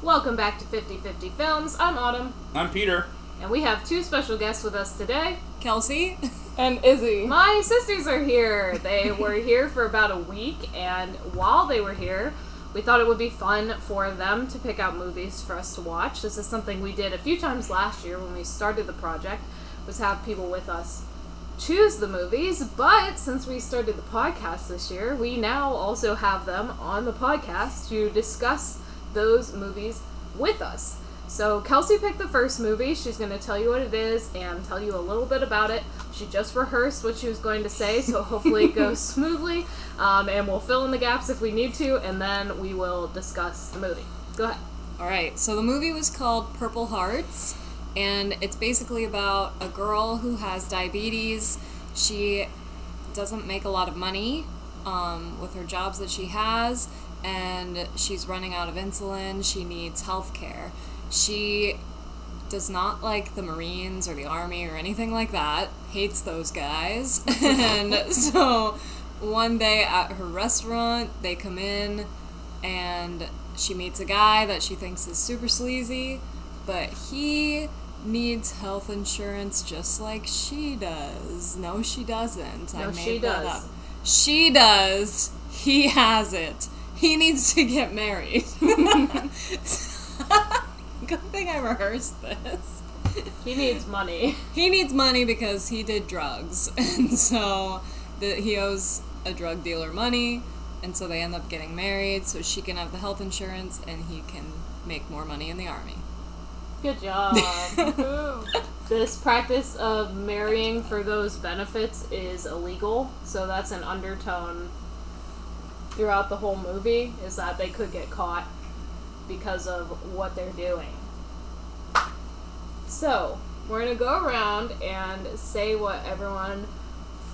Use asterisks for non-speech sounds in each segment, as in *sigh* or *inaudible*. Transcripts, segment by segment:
Welcome back to 50 50 Films. I'm Autumn, I'm Peter. and we have two special guests with us today. Kelsey. *laughs* And Izzy. My sisters are here. They *laughs* were here for about a week, and while they were here, we thought it would be fun for them to pick out movies for us to watch. This is something we did a few times last year when we started the project, was have people with us choose the movies, but since we started the podcast this year, we now also have them on the podcast to discuss those movies with us. So Kelsey picked the first movie. She's going to tell you what it is and tell you a little bit about it. She just rehearsed what she was going to say, so hopefully it goes *laughs* smoothly. Um, and we'll fill in the gaps if we need to, and then we will discuss the movie. Go ahead. All right, so the movie was called Purple Hearts, and it's basically about a girl who has diabetes. She doesn't make a lot of money um, with her jobs that she has, and she's running out of insulin. She needs health care. She does not like the Marines or the Army or anything like that, hates those guys. *laughs* and so one day at her restaurant, they come in and she meets a guy that she thinks is super sleazy, but he needs health insurance just like she does. No, she doesn't. I No, made she that does. up. She does. He has it. He needs to get married. *laughs* Good thing I rehearsed this. He needs money. He needs money because he did drugs, *laughs* and so the, he owes a drug dealer money, and so they end up getting married so she can have the health insurance and he can make more money in the army. Good job. *laughs* this practice of marrying for those benefits is illegal, so that's an undertone throughout the whole movie is that they could get caught because of what they're doing. So, we're going to go around and say what everyone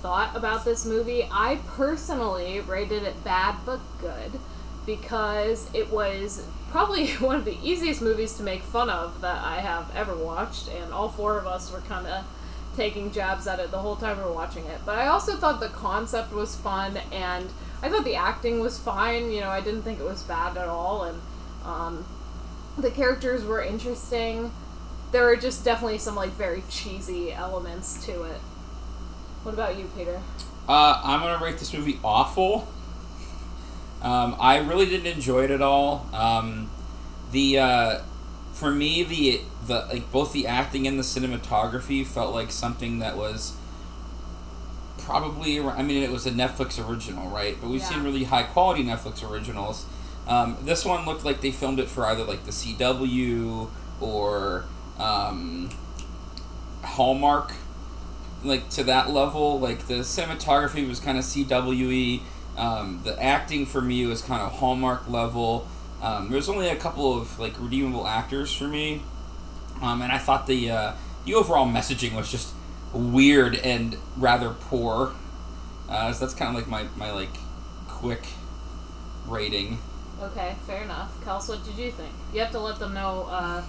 thought about this movie. I personally rated it bad but good because it was probably *laughs* one of the easiest movies to make fun of that I have ever watched, and all four of us were kind of taking jabs at it the whole time we were watching it. But I also thought the concept was fun, and I thought the acting was fine. You know, I didn't think it was bad at all, and um, the characters were interesting. There were just definitely some like very cheesy elements to it. What about you, Peter? Uh, I'm gonna rate this movie awful. Um, I really didn't enjoy it at all. Um, the uh, for me the the like both the acting and the cinematography felt like something that was probably I mean it was a Netflix original, right? But we've Yeah. seen really high quality Netflix originals. Um, this one looked like they filmed it for either like the CW or um, Hallmark, like to that level. Like the cinematography was kind of CWE. Um, the acting for me was kind of Hallmark level. Um, There's only a couple of like redeemable actors for me, um, and I thought the uh, the overall messaging was just weird and rather poor. Uh, so that's kind of like my, my like quick rating. Okay, fair enough. Kels, what did you think? You have to let them know uh,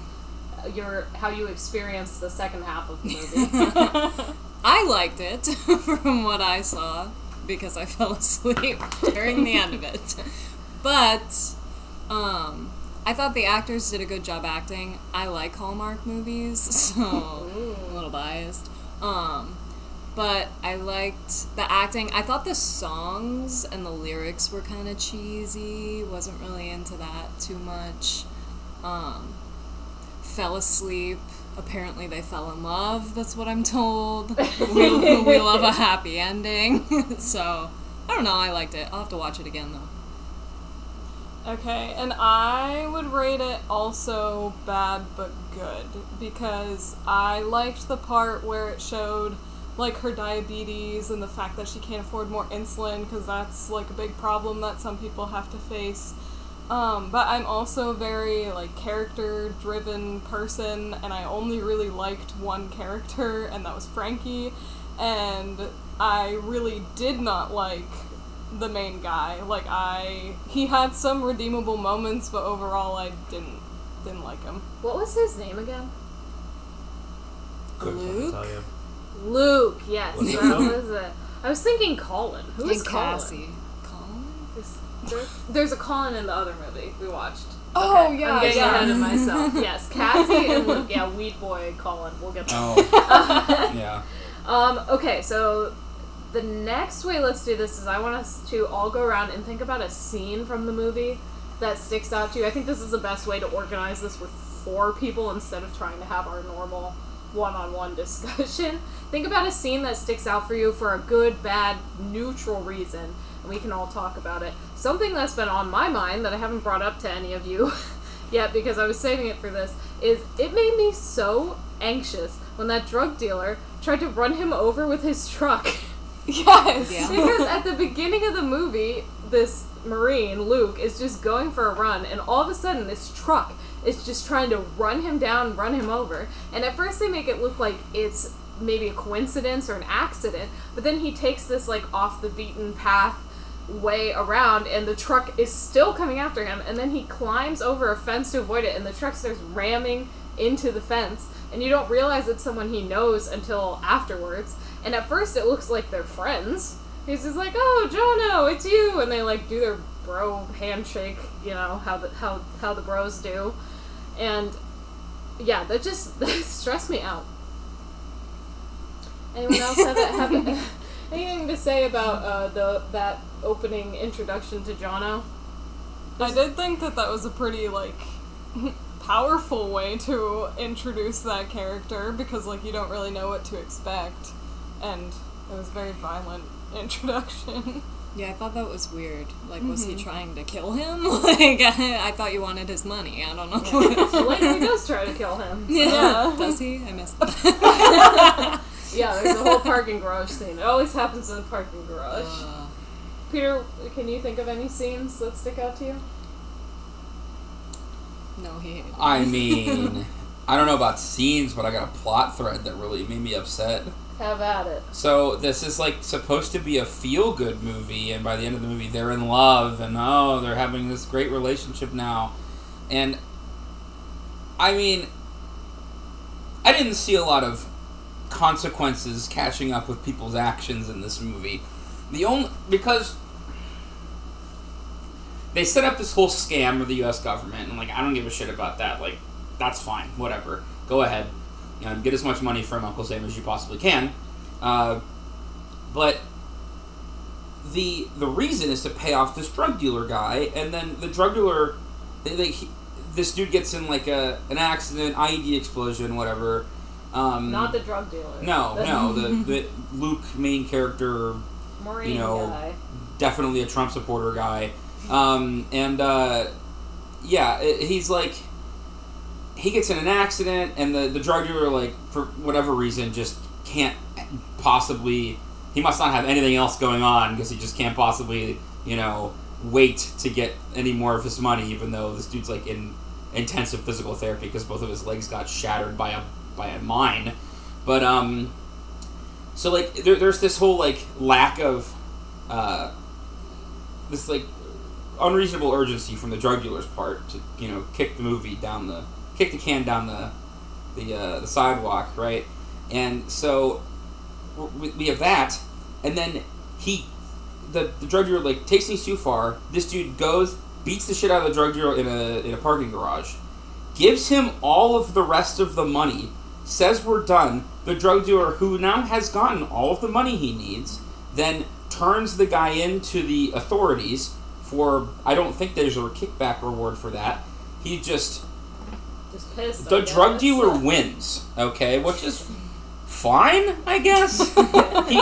your how you experienced the second half of the movie. *laughs* I liked it *laughs* from what I saw because I *laughs* fell asleep during the end of it. But um, I thought the actors did a good job acting. I like Hallmark movies, *laughs* so a little biased. Um, but I liked the acting. I thought the songs and the lyrics were kind of cheesy. Wasn't really into that too much. Um, fell asleep. Apparently, they fell in love. That's what I'm told. we, we love a happy ending. *laughs* so, I don't know. I liked it. I'll have to watch it again, though. Okay, and I would rate it also bad but good because I liked the part where it showed like her diabetes and the fact that she can't afford more insulin because that's like a big problem that some people have to face. Um, but I'm also a very like character driven person and I only really liked one character and that was Frankie and I really did not like the main guy. Like I he had some redeemable moments, but overall I didn't didn't like him. what was his name again? Couldn't Luke? Luke. Yes, What's that that? *laughs* was it. I was thinking Colin. Who is and Colin? Cassie. Colin? Is- There- There's a Colin in the other movie we watched. Oh Okay, yeah, I'm getting yeah. ahead of myself. *laughs* Yes, Cassie and Luke. Yeah, Weed Boy Colin. We'll get there. Oh, *laughs* yeah. Um, okay, so the next way let's do this is I want us to all go around and think about a scene from the movie that sticks out to you. I think this is the best way to organize this with four people instead of trying to have our normal one-on-one *laughs* discussion. think about a scene that sticks out for you for a good, bad, neutral reason, and we can all talk about it. Something that's been on my mind that I haven't brought up to any of you *laughs* yet because I was saving it for this is it made me so anxious when that drug dealer tried to run him over with his truck. *laughs* Yes. Yeah. *laughs* because at the beginning of the movie, this Marine, Luke, is just going for a run, and all of a sudden, this truck is just trying to run him down, run him over. And at first, they make it look like it's maybe a coincidence or an accident, but then he takes this, like, off the beaten path way around, and the truck is still coming after him, and then he climbs over a fence to avoid it, and the truck starts ramming into the fence. And you don't realize it's someone he knows until afterwards. And at first, it looks like they're friends. He's just like, "Oh, Jono, it's you," and they like do their bro handshake, you know how the how how the bros do, and yeah, that just *laughs* that stressed me out. Anyone else have, have anything to say about uh, the that opening introduction to Jono? I did think that that was a pretty like *laughs* powerful way to introduce that character because like you don't really know what to expect, and it was a very violent *laughs* introduction. Yeah, I thought that was weird. Like, was he trying to kill him? *laughs* Like, I, thought you wanted his money. I don't know. So later he does try to kill him. Yeah. Does he? I missed that. Yeah, there's a whole parking garage scene. It always happens in a parking garage. Uh, Peter, can you think of any scenes that stick out to you? no, he. I mean, I don't know about scenes, but I got a plot thread that really made me upset. Have at it. So this is like supposed to be a feel good movie, and by the end of the movie, they're in love, and oh, they're having this great relationship now, and I mean, I didn't see a lot of consequences catching up with people's actions in this movie. The only because they set up this whole scam with the U.S. government, and like I don't give a shit about that. Like that's fine, whatever. Go ahead, you know, get as much money from Uncle Sam as you possibly can. Uh, but the the reason is to pay off this drug dealer guy, and then the drug dealer, they, they, he, this dude gets in like a an accident, IED explosion, whatever. Um, Not the drug dealer. no, no, the, *laughs* the Luke main character Marine you know, guy. definitely a Trump supporter guy. Um, and uh, yeah, i he's like he gets in an accident, and the the drug dealer like for whatever reason just can't possibly. He must not have anything else going on because he just can't possibly you know wait to get any more of his money, even though this dude's like in intensive physical therapy because both of his legs got shattered by a by a mine. But um, so like there, there's this whole like lack of uh, this like unreasonable urgency from the drug dealer's part to you know kick the movie down the kick the can down the the uh, the sidewalk right? And so we, we have that. And then he the, the drug dealer like takes things too far. This dude goes beats the shit out of the drug dealer in a in a parking garage gives him all of the rest of the money says we're done the drug dealer who now has gotten all of the money he needs then turns the guy in to the authorities for I don't think there's a kickback reward for that. He just Just pissed. the I drug guess. dealer wins, okay, which is fine, I guess. *laughs* he,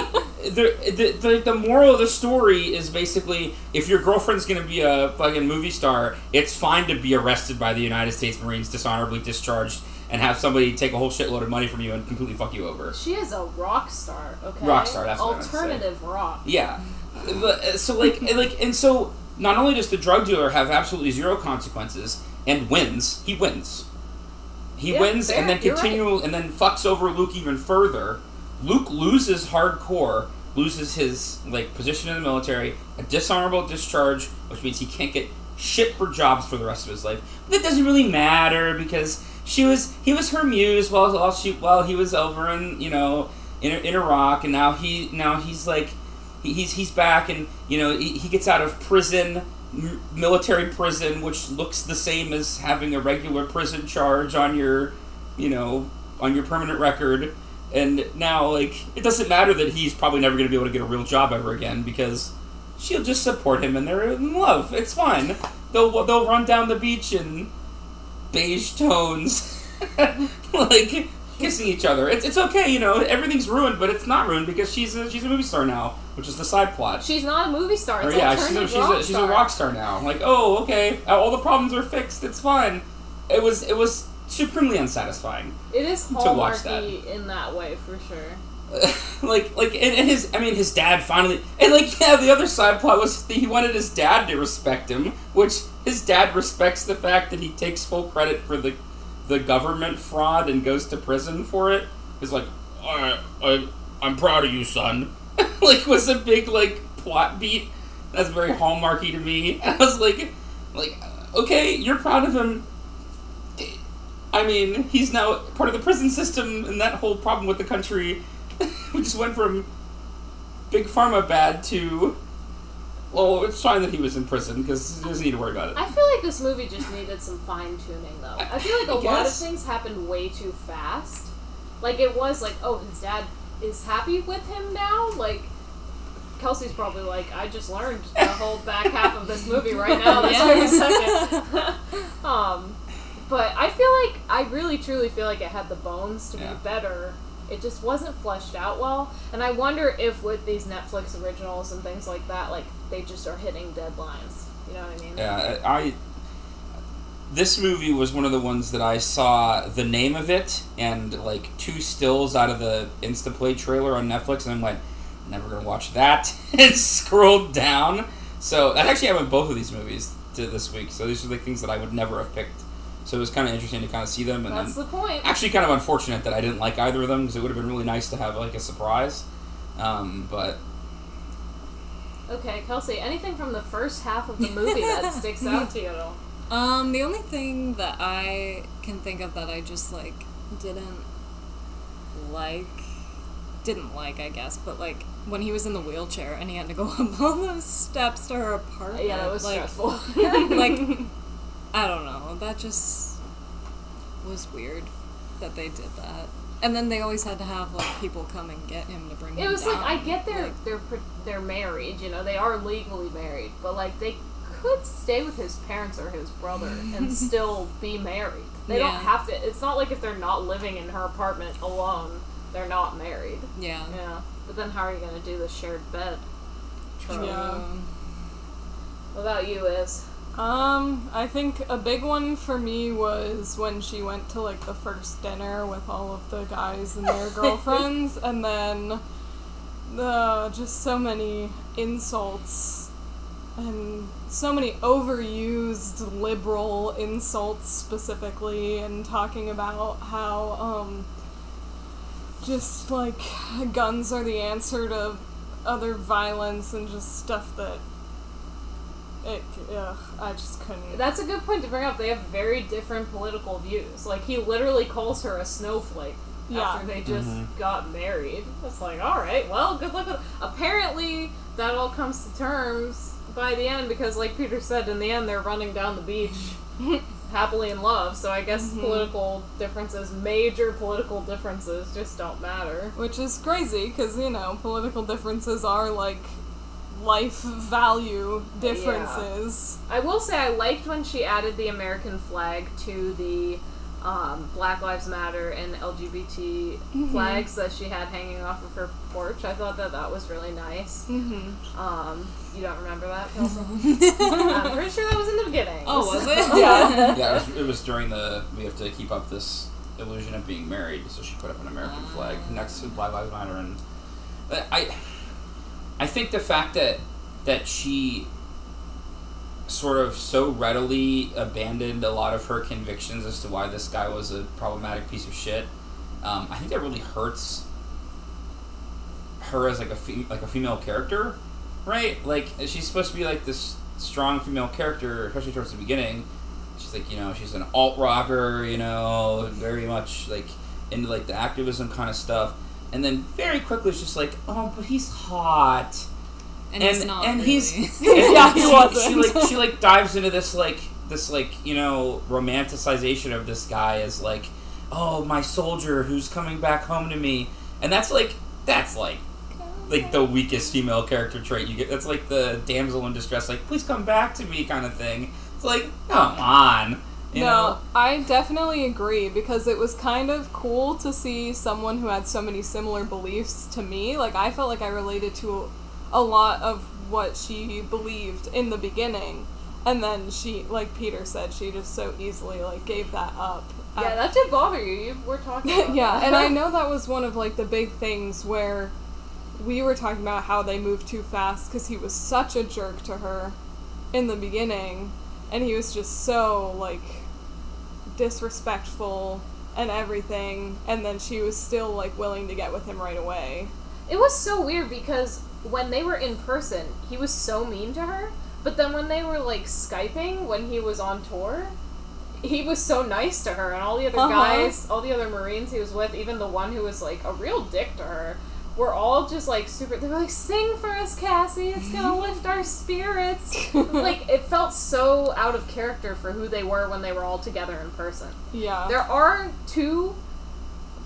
the, the, the, the moral of the story is basically if your girlfriend's gonna be a fucking movie star, it's fine to be arrested by the United States Marines, dishonorably discharged, and have somebody take a whole shitload of money from you and completely fuck you over. She is a rock star. Okay. Rock star, that's what I meant to. Alternative rock. Yeah, but uh, so like and, like and so not only does the drug dealer have absolutely zero consequences and wins, he wins. He Yeah, wins fair, and then you're continue and then fucks over Luke even further. Luke loses hardcore, loses his like position in the military, a dishonorable discharge, which means he can't get shit for jobs for the rest of his life. But that doesn't really matter because she was he was her muse while while she while he was over in you know in, in Iraq, and now he now he's like he- he's he's back and you know he, he gets out of prison military prison, which looks the same as having a regular prison charge on your, you know, on your permanent record. And now, like, it doesn't matter that he's probably never going to be able to get a real job ever again because she'll just support him and they're in love. It's fine. They'll they'll run down the beach in beige tones, *laughs* like kissing each other. It's, it's okay, you know. Everything's ruined, but it's not ruined because she's a, she's a movie star now, which is the side plot. She's not a movie star. Or yeah, she's a, she's, rock a, she's a star. rock star now. Like, oh, okay, uh, all the problems are fixed. It's fine. It was it was supremely unsatisfying. It is to watch hallmarky in that way for sure. *laughs* like like and, and his I mean his dad finally and like yeah the other side plot was he wanted his dad to respect him which his dad respects the fact that he takes full credit for the the government fraud and goes to prison for it. He's like I, I I'm proud of you son. *laughs* like was a big like plot beat that's very hallmarky to me. *laughs* I was like like okay you're proud of him I mean, he's now part of the prison system, and that whole problem with the country. *laughs* we just went from big pharma bad to. Well, it's fine that he was in prison because he doesn't need to worry about it. I feel like this movie just needed some fine tuning, though. I feel like a lot of things happened way too fast. Like it was like, oh, his dad is happy with him now. Like Kelsey's probably like, I just learned the whole back half of this movie right now. This very second. um, but I feel like I really truly feel like it had the bones to Yeah. be better. It just wasn't fleshed out well, and I wonder if with these Netflix originals and things like that, like they just are hitting deadlines. You know what I mean? Yeah, I. This movie was one of the ones that I saw the name of it and like two stills out of the Instaplay trailer on Netflix, and I went, never gonna watch that, *laughs* and scrolled down. So that actually happened both of these movies to this week. So these are the things that I would never have picked. So it was kind of interesting to kind of see them, and That's then the point. actually kind of unfortunate that I didn't like either of them because it would have been really nice to have like a surprise. Um, but Okay, Kelsey, anything from the first half of the movie that *laughs* sticks out to you at all? Um, the only thing that I can think of that I just like didn't like, didn't like, I guess, but like when he was in the wheelchair and he had to go *laughs* up all those steps to her apartment. Yeah, that was like, stressful. *laughs* like, I don't know. That just was weird that they did that. And then they always had to have like people come and get him to bring it was like I get they're Like, they're pr- they're married, you know, they are legally married, but like they could stay with his parents or his brother and *laughs* still be married. They don't have to. It's not like if they're not living in her apartment alone, they're not married. yeah. Yeah, but then how are you gonna do the shared bed? trope? Yeah. What about you, Is? Um, I think a big one for me was when she went to like the first dinner with all of the guys and their *laughs* girlfriends, and then the just so many insults and so many overused liberal insults specifically, and talking about how um just like guns are the answer to other violence and just stuff that it, ugh, I just couldn't. That's a good point to bring up. They have very different political views. Like he literally calls her a snowflake Yeah. after they just Mhm. got married. It's like, all right, well, good luck with. Apparently, that all comes to terms by the end because, like Peter said, in the end they're running down the beach *laughs* happily in love. So I guess Mhm. political differences, major political differences, just don't matter. Which is crazy because, you know, political differences are like life value differences. I will say I liked when she added the American flag to the um, Black Lives Matter and LGBT flags that she had hanging off of her porch. I thought that that was really nice. Mm-hmm. Um, you don't remember that, *laughs* *laughs* I'm pretty sure that was in the beginning. Oh, was it? *laughs* yeah. yeah, it was, it was during the we have to keep up this illusion of being married, so she put up an American flag next to Black Lives Matter, and but I, I think the fact that that she sort of so readily abandoned a lot of her convictions as to why this guy was a problematic piece of shit, um, I think that really hurts her as like a fem- like a female character, right? Like she's supposed to be like this strong female character, especially towards the beginning. She's like, you know, she's an alt rocker, you know, very much like into like the activism kind of stuff. And then very quickly, it's just like, oh, but he's hot. and, he's not. and really. he's *laughs* Yeah, he she, wasn't. She like she like dives into this like this like you know romanticization of this guy as like oh my soldier who's coming back home to me, and that's like that's like like the weakest female character trait you get. That's like the damsel in distress, like please come back to me kind of thing. It's like come on, you no, know. I definitely agree because it was kind of cool to see someone who had so many similar beliefs to me. Like I felt like I related to a lot of what she believed in the beginning. And then she, like Peter said, she just so easily like gave that up. Yeah, at- that did bother you. You were talking about *laughs* yeah, that. and I *laughs* know that was one of like the big things where we were talking about how they moved too fast because he was such a jerk to her in the beginning, and he was just so like disrespectful and everything, and then she was still like willing to get with him right away. It was so weird because when they were in person, he was so mean to her. But then when they were like Skyping, when he was on tour, he was so nice to her. And all the other Uh-huh. guys, all the other Marines he was with, even the one who was like a real dick to her, were all just like super. They were like, "Sing for us, Cassie. It's gonna *laughs* lift our spirits." *laughs* like it felt so out of character for who they were when they were all together in person. Yeah. There are two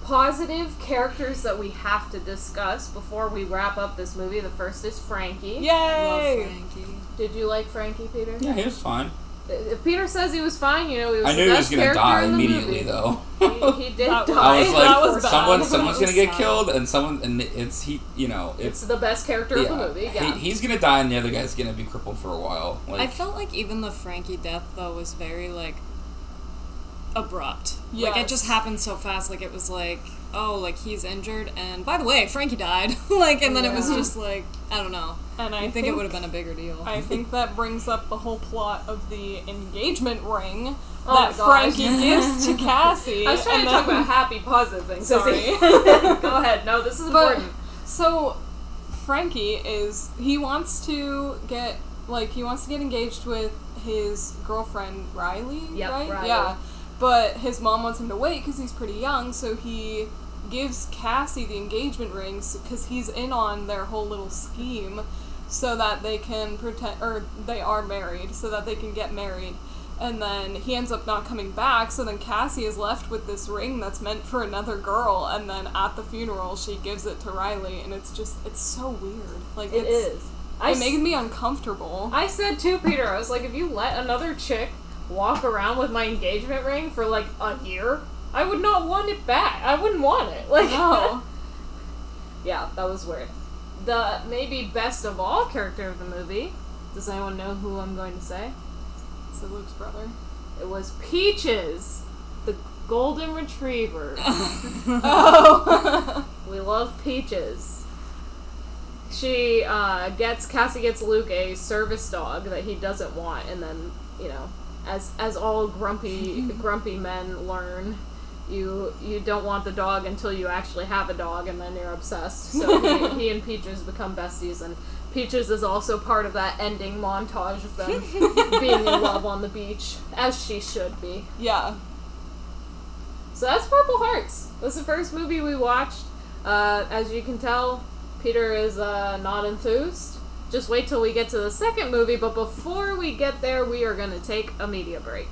positive characters that we have to discuss before we wrap up this movie. The first is Frankie. Love Yay! Frankie. Did you like Frankie, Peter? Yeah, he was fine. If Peter says he was fine, you know he was I the knew he was gonna die immediately, movie. though. He, he did *laughs* That die. I was like, was someone, someone's gonna get *laughs* killed, and someone, and it's he, you know, it's it's the best character of the movie. Yeah. he, he's gonna die, and the other guy's gonna be crippled for a while. Like, I felt like even the Frankie death though was very like abrupt. Like it just happened so fast. Like it was like, oh, like he's injured, and by the way, Frankie died. *laughs* like, and then it was just like, I don't know. And I I think, it would have been a bigger deal. I think *laughs* that brings up the whole plot of the engagement ring Oh that. Frankie *laughs* gives to Cassie. I was trying and to talk about happy, positive things. Sorry. Go ahead. No, this is But important. so Frankie is he wants to get like he wants to get engaged with his girlfriend Riley, Yep, right? Riley. Yeah. But his mom wants him to wait because he's pretty young, so he gives Cassie the engagement rings because he's in on their whole little scheme, so that they can pretend or they are married, so that they can get married. And then he ends up not coming back, so then Cassie is left with this ring that's meant for another girl, and then at the funeral she gives it to Riley, and it's just it's so weird. Like It it's, is. I, It s- made me uncomfortable. I said to Peter, I was like, if you let another chick walk around with my engagement ring for like a year, I would not want it back. I wouldn't want it. *laughs* Like, No. *laughs* yeah, that was weird. The maybe best of all character of the movie. Does anyone know who I'm going to say? So Luke's brother. It was Peaches, the golden retriever. *laughs* Oh. We love Peaches. She uh, gets Cassie gets Luke a service dog that he doesn't want, and then you know, as as all grumpy grumpy men learn, you you don't want the dog until you actually have a dog, and then you're obsessed. So *laughs* he, he and Peaches become besties, and Peaches is also part of that ending montage of them *laughs* being in love on the beach, as she should be. yeah. So that's Purple Hearts. That's the first movie we watched. Uh, as you can tell, Peter is uh, not enthused. Just wait till we get to the second movie, but before we get there, we are going to take a media break.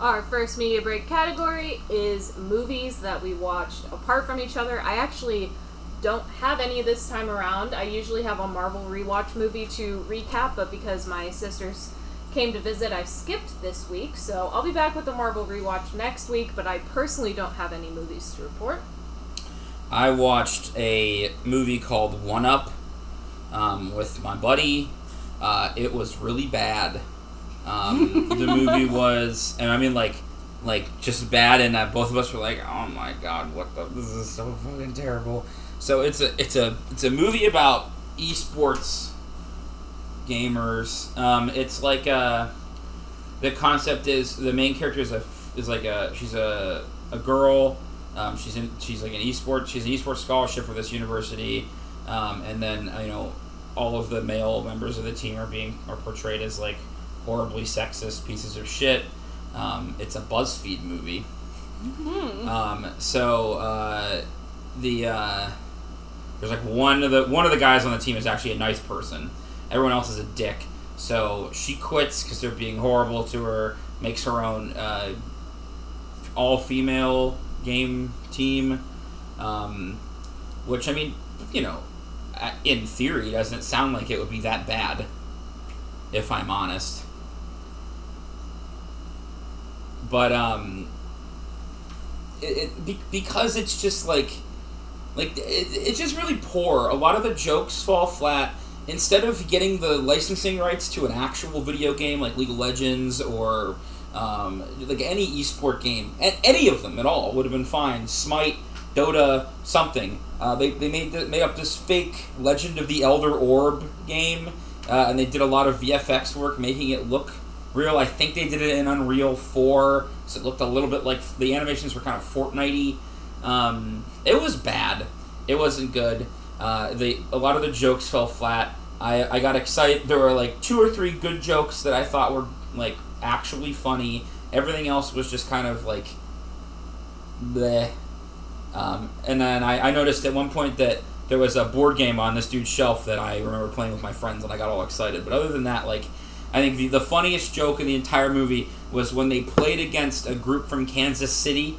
Our first media break category is movies that we watched apart from each other. I actually don't have any this time around. I usually have a Marvel rewatch movie to recap, but because my sisters came to visit, I skipped this week. So I'll be back with the Marvel rewatch next week, but I personally don't have any movies to report. I watched a movie called One Up um, with my buddy. Uh, it was really bad. Um, the movie was, and I mean like, like just bad, and uh, both of us were like, "Oh my god, what the? This is so fucking terrible." So it's a it's a it's a movie about esports gamers. Um, it's like uh, the concept is the main character is a is like a she's a a girl. Um, she's in she's like an esports she's an esports scholarship for this university, um, and then you know all of the male members of the team are being are portrayed as like horribly sexist pieces of shit. Um, it's a BuzzFeed movie. Um, so uh, the uh, there's like one of the one of the guys on the team is actually a nice person. Everyone else is a dick. So she quits because they're being horrible to her. Makes her own uh, all female game team, um, which I mean, you know, in theory, doesn't sound like it would be that bad. If I'm honest, but um, it, it be, because it's just like like it, it's just really poor. A lot of the jokes fall flat. Instead of getting the licensing rights to an actual video game like League of Legends or um, like any esport game, any of them at all would have been fine. Smite, Dota, something. Uh, they they made the, made up this fake Legend of the Elder Orb game, uh, and they did a lot of VFX work making it look real. I think they did it in Unreal Four, so it looked a little bit like the animations were kind of Fortnitey. Um, it was bad. It wasn't good. Uh, a lot of the jokes fell flat. I, I got excited. There were like two or three good jokes that I thought were like actually funny. Everything else was just kind of like bleh. Um, and then I, I noticed at one point that there was a board game on this dude's shelf that I remember playing with my friends and I got all excited. But other than that, like I think the, the funniest joke in the entire movie was when they played against a group from Kansas City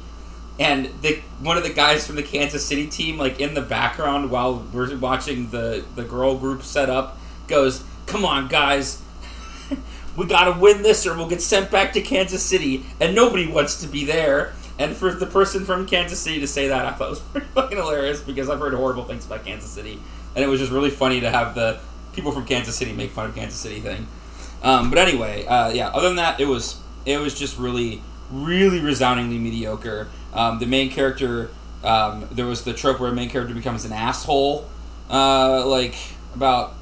and the one of the guys from the Kansas City team, like in the background while we're watching the the girl group set up, goes, "Come on, guys, *laughs* we gotta win this, or we'll get sent back to Kansas City." And nobody wants to be there. And for the person from Kansas City to say that, I thought was *laughs* pretty fucking hilarious because I've heard horrible things about Kansas City, and it was just really funny to have the people from Kansas City make fun of Kansas City thing. Um, but anyway, uh, yeah. Other than that, it was it was just really, really resoundingly mediocre. Um, the main character, um, there was the trope where a main character becomes an asshole, uh, like about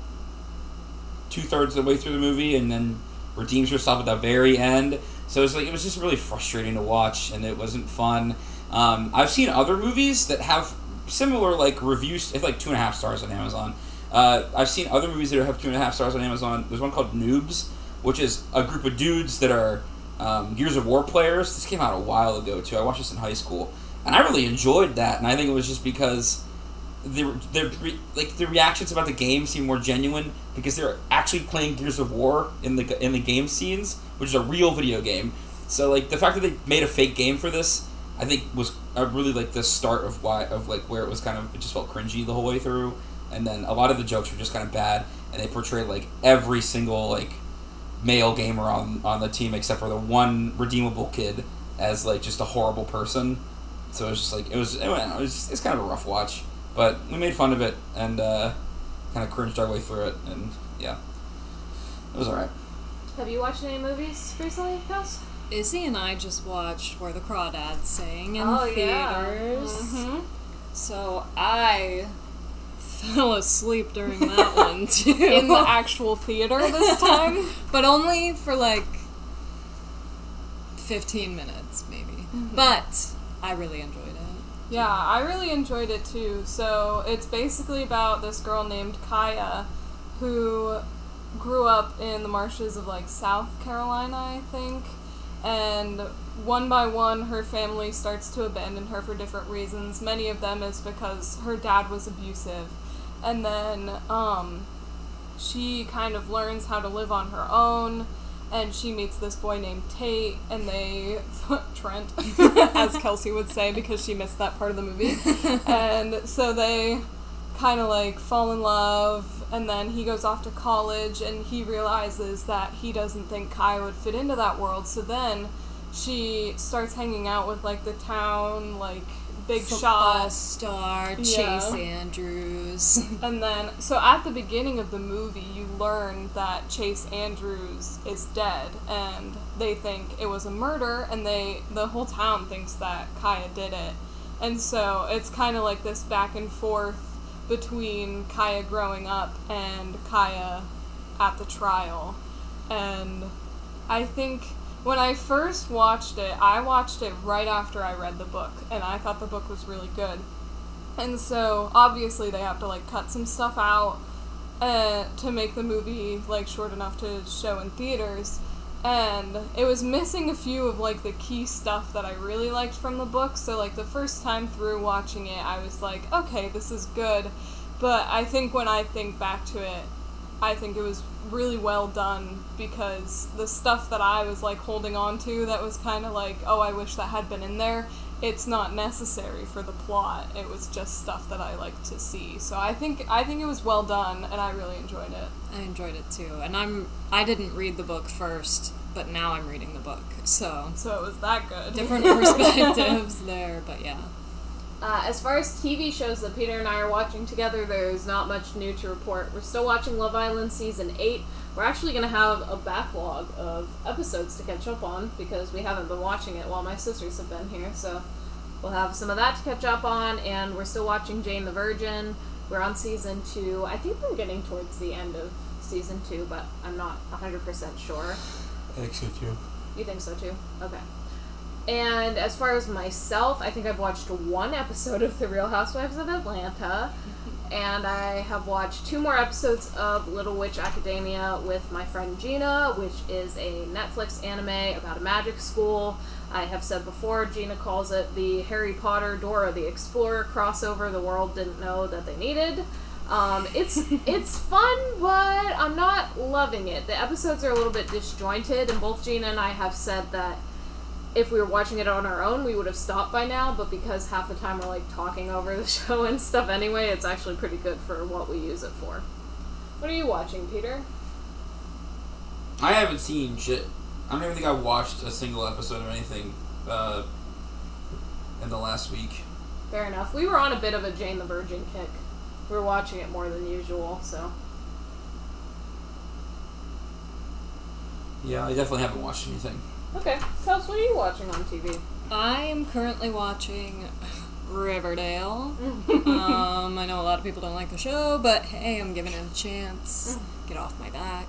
two thirds of the way through the movie, and then redeems herself at the very end. So it's like it was just really frustrating to watch, and it wasn't fun. Um, I've seen other movies that have similar like reviews. It's like two and a half stars on Amazon. Uh, I've seen other movies that have two and a half stars on Amazon. There's one called Noobz, which is a group of dudes that are um, Gears of War players. This came out a while ago too. I watched this in high school, and I really enjoyed that. And I think it was just because the the like the reactions about the game seem more genuine because they're actually playing Gears of War in the in the game scenes, which is a real video game. So like the fact that they made a fake game for this, I think was uh, really like the start of why of like where it was kind of it just felt cringy the whole way through, and then a lot of the jokes were just kind of bad, and they portrayed like every single like male gamer on on the team except for the one redeemable kid as like just a horrible person. So it was just like it was it, went, it was it's kind of a rough watch, but we made fun of it and uh, kind of cringed our way through it, and yeah, it was alright. Have you watched any movies recently, Kels? Izzy and I just watched Where the Crawdads Sing in Oh, yeah. theaters. Mm-hmm. So I fell asleep during that *laughs* one too. In the actual theater this time. *laughs* but only for like 15 minutes maybe. Mm-hmm. But I really enjoyed it. Yeah, I really enjoyed it too. So it's basically about this girl named Kya who grew up in the marshes of like South Carolina, I think. And one by one, her family starts to abandon her for different reasons. Many of them is because her dad was abusive. And then um, she kind of learns how to live on her own. And she meets this boy named Tate, and they *laughs* Trent, *laughs* as Kelsey would say, because she missed that part of the movie. *laughs* and so they kind of like fall in love, and then he goes off to college, and he realizes that he doesn't think Kai would fit into that world. So then she starts hanging out with like the town, like big Football shot. star Yeah. Chase Andrews. *laughs* And then, so at the beginning of the movie, you learn that Chase Andrews is dead, and they think it was a murder, and they the whole town thinks that Kya did it, and so it's kind of like this back and forth between Kya growing up and Kya at the trial, and I think when I first watched it, I watched it right after I read the book, and I thought the book was really good. And so obviously they have to like cut some stuff out uh, to make the movie like short enough to show in theaters. and it was missing a few of like the key stuff that I really liked from the book. So like the first time through watching it, I was like, okay, this is good. But I think when I think back to it, I think it was really well done because the stuff that I was like holding on to that was kind of like, oh, I wish that had been in there. It's not necessary for the plot. It was just stuff that I like to see. So I think I think it was well done and I really enjoyed it. I enjoyed it too, and I'm I didn't read the book first, but now I'm reading the book, so So it was that good. different perspectives *laughs* there. But yeah, Uh, as far as TV shows that Peter and I are watching together, there's not much new to report. We're still watching Love Island season 8. We're actually going to have a backlog of episodes to catch up on because we haven't been watching it while my sisters have been here. So we'll have some of that to catch up on, and we're still watching Jane the Virgin. We're on season 2. I think we're getting towards the end of season 2, but I'm not 100% sure. I think so too. You think so too? Okay. And as far as myself, I think I've watched one episode of The Real Housewives of Atlanta. And I have watched two more episodes of Little Witch Academia with my friend Gina, which is a Netflix anime about a magic school. I have said before, Gina calls it the Harry Potter Dora the Explorer crossover the world didn't know that they needed. Um, it's *laughs* it's fun, but I'm not loving it. The episodes are a little bit disjointed, and both Gina and I have said that if we were watching it on our own, we would have stopped by now. But because half the time we're like talking over the *laughs* show and stuff anyway, it's actually pretty good for what we use it for. What are you watching, Peter? I haven't seen shit. I don't even think I watched a single episode of anything uh, in the last week. Fair enough. We were on a bit of a Jane the Virgin kick. We were watching it more than usual, so. Yeah, I definitely haven't watched anything. Okay, Kels, what are you watching on TV? I am currently watching Riverdale. *laughs* um, I know a lot of people don't like the show, but hey, I'm giving it a chance. Get off my back.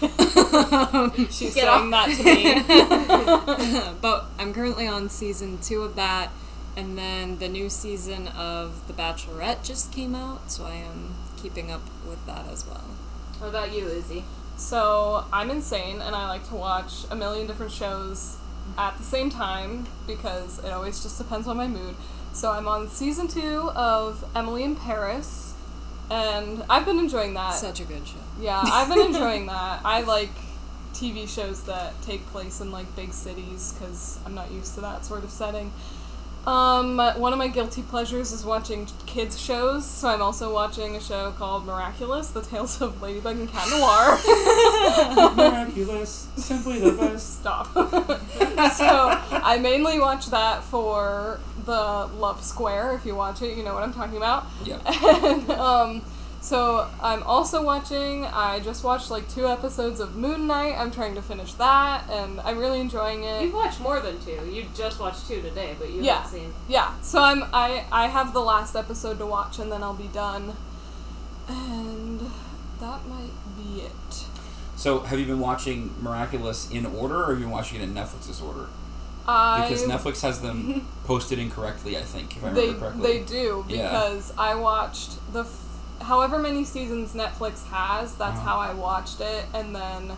*laughs* She's Get saying off- that to me. *laughs* but I'm currently on season two of that, and then the new season of The Bachelorette just came out, so I am keeping up with that as well. What about you, Izzy? So I'm insane, and I like to watch a million different shows at the same time because it always just depends on my mood. So I'm on season two of Emily in Paris, and I've been enjoying that. Such a good show. Yeah, I've been enjoying *laughs* that. I like TV shows that take place in like big cities because I'm not used to that sort of setting. Um, one of my guilty pleasures is watching kids shows, so I'm also watching a show called Miraculous: The Tales of Ladybug and Cat Noir. *laughs* *laughs* Miraculous, simply the best. Stop. *laughs* so I mainly watch that for the Love Square. If you watch it, you know what I'm talking about. Yep. And um, so I'm also watching. I just watched like two episodes of Moon Knight. I'm trying to finish that, and I'm really enjoying it. You've watched more than two. You just watched two today, but you Yeah. haven't seen. Yeah. So I'm I I have the last episode to watch, and then I'll be done. And that might be it. So, have you been watching Miraculous in order, or have you been watching it in Netflix's order? I Because Netflix has them *laughs* posted incorrectly, I think, if I they remember correctly. they do Yeah. because I watched the f- however many seasons Netflix has. That's how I watched it, and then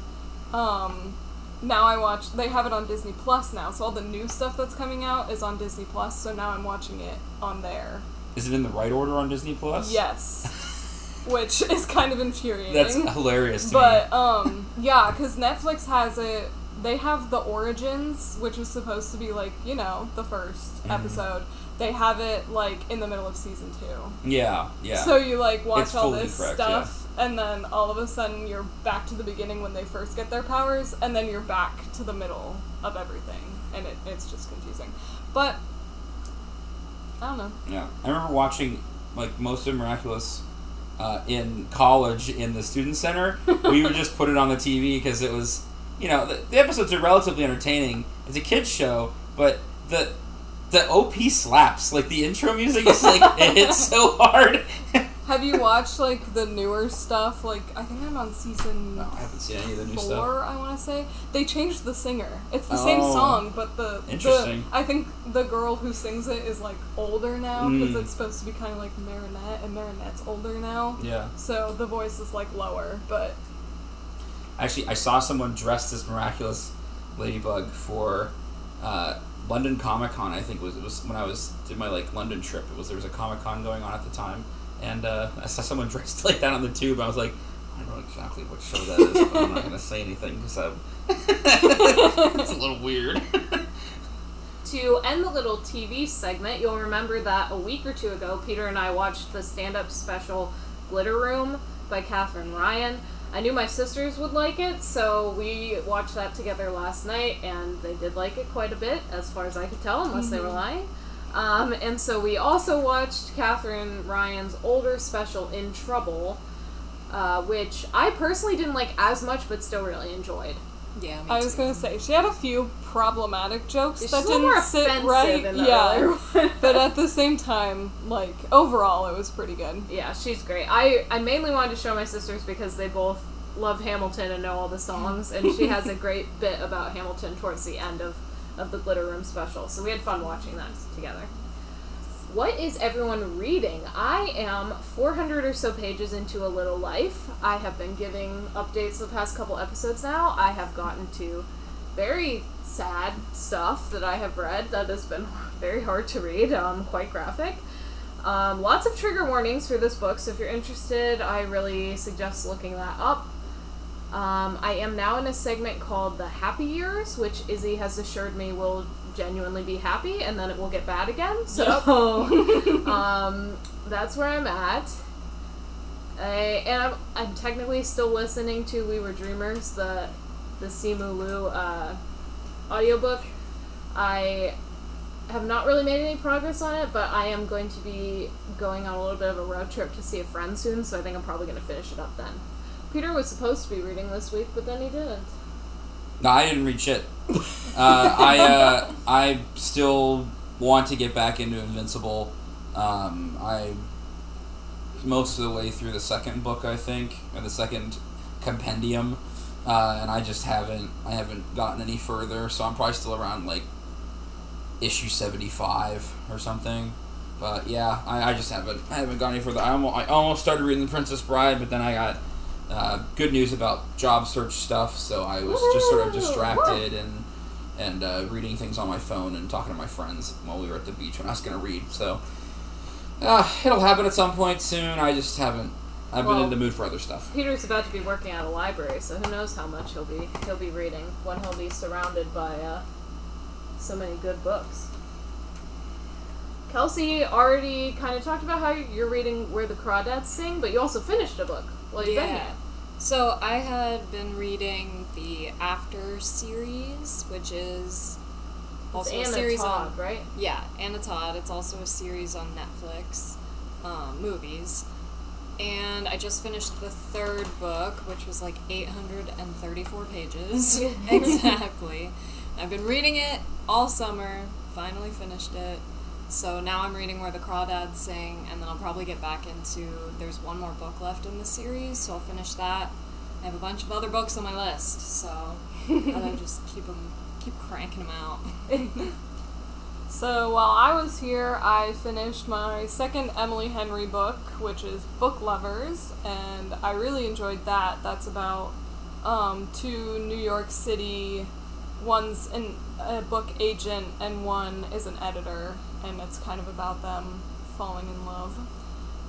um, now I watch. They have it on Disney Plus now, so all the new stuff that's coming out is on Disney Plus. So now I'm watching it on there. Is it in the right order on Disney Plus? Yes, *laughs* which is kind of infuriating. That's hilarious to But me. um, yeah, because Netflix has it. They have the origins, which is supposed to be like you know the 1st Mhm. episode. They have it like in the middle of season two. Yeah, yeah. So you like watch It's all this correct, stuff, and then all of a sudden you're back to the beginning when they first get their powers, and then you're back to the middle of everything, and it, it's just confusing. But I don't know. Yeah, I remember watching like most of Miraculous uh, in college in the student center. *laughs* we would just put it on the TV because it was, you know, the, the episodes are relatively entertaining. It's a kids show, but the the OP slaps. Like the intro music is like *laughs* it hits so hard. Have you watched like the newer stuff? Like I think I'm on season no, I haven't seen any of the new four. stuff. I want to say they changed the singer. It's the same Oh. song, but the Interesting. The, I think the girl who sings it is like older now because Mm. it's supposed to be kind of like Marinette, and Marinette's older now. Yeah. So the voice is like lower, but Actually, I saw someone dressed as Miraculous Ladybug for uh, London Comic Con. I think was it was when I was did my like London trip. It was there was a Comic Con going on at the time, and uh, *laughs* I saw someone *laughs* dressed like that on the tube. I was like, I don't know exactly what show that is, but I'm not gonna say anything because *laughs* it's a little weird. To end the little TV segment, you'll remember that a week or two ago, Peter and I watched the stand up special Glitter Room by Katherine Ryan. I knew my sisters would like it, so we watched that together last night, and they did like it quite a bit, as far as I could tell, unless they were lying. Um, and so we also watched Katherine Ryan's older special, In Trouble, uh, which I personally didn't like as much, but still really enjoyed. Yeah, I was too. gonna say she had a few problematic jokes She's that a little more didn't sit right. yeah, *laughs* but at the same time, like overall, it was pretty good. Yeah, she's great. I, I mainly wanted to show my sisters because they both love Hamilton and know all the songs, and she has a *laughs* great bit about Hamilton towards the end of, of the Glitter Room special. So we had fun watching that together. What is everyone reading? I am 400 or so pages into A Little Life. I have been giving updates the past couple episodes now. I have gotten to very sad stuff that I have read that has been *laughs* very hard to read, um, quite graphic. Um, lots of trigger warnings for this book, so if you're interested, I really suggest looking that up. Um, I am now in a segment called the Happy Years, which Izzy has assured me will genuinely be happy, and then it will get bad again. So *laughs* um, *laughs* that's where I'm at. I, and I'm, I'm technically still listening to We Were Dreamers, the the Simu Liu uh, audiobook. I have not really made any progress on it, but I am going to be going on a little bit of a road trip to see a friend soon, so I think I'm probably going to finish it up then. Peter was supposed to be reading this week, but then he didn't. No, I didn't read shit. Uh, I uh, I still want to get back into Invincible. Um, I most of the way through the second book, I think, or the second compendium, uh, and I just haven't I haven't gotten any further. So I'm probably still around like issue seventy five or something. But yeah, I, I just haven't I haven't gone any further. I almost, I almost started reading The Princess Bride, but then I got uh, good news about job search stuff, so I was just sort of distracted and and uh, reading things on my phone and talking to my friends while we were at the beach when I was gonna read. So uh, it'll happen at some point soon. I just haven't. I've Well- been in the mood for other stuff. Peter's about to be working at a library, so who knows how much he'll be he'll be reading when he'll be surrounded by uh, so many good books. Kelsey already kind of talked about how you're reading Where the Crawdads Sing, but you also finished a book been Yeah. So I had been reading the After series, which is also it's a Anna series Todd, on right? yeah Anna Todd. It's also a series on Netflix, um, movies. And I just finished the third book, which was like 834 pages. *laughs* exactly. I've been reading it all summer, finally finished it. So now I'm reading Where the Crawdads Sing, and then I'll probably get back into. There's one more book left in the series, so I'll finish that. I have a bunch of other books on my list, so I'll *laughs* just keep them, keep cranking them out. *laughs* So while I was here, I finished my second Emily Henry book, which is Book Lovers, and I really enjoyed that. That's about um, two New York City, one's an, a book agent and one is an editor, and it's kind of about them falling in love.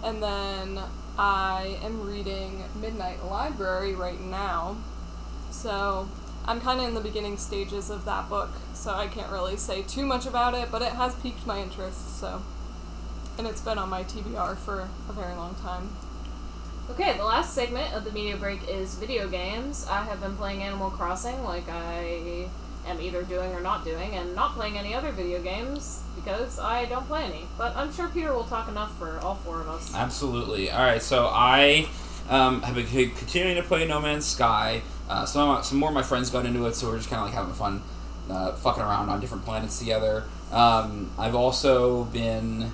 And then I am reading Midnight Library right now. So I'm kind of in the beginning stages of that book, so I can't really say too much about it, but it has piqued my interest, so. And it's been on my TBR for a very long time. Okay, the last segment of the media break is video games. I have been playing Animal Crossing like I am either doing or not doing, and not playing any other video games because I don't play any. But I'm sure Peter will talk enough for all four of us. Absolutely. All right. So I um, have been continuing to play No Man's Sky. Uh, some some more of my friends got into it, so we're just kind of like having fun, uh, fucking around on different planets together. Um, I've also been.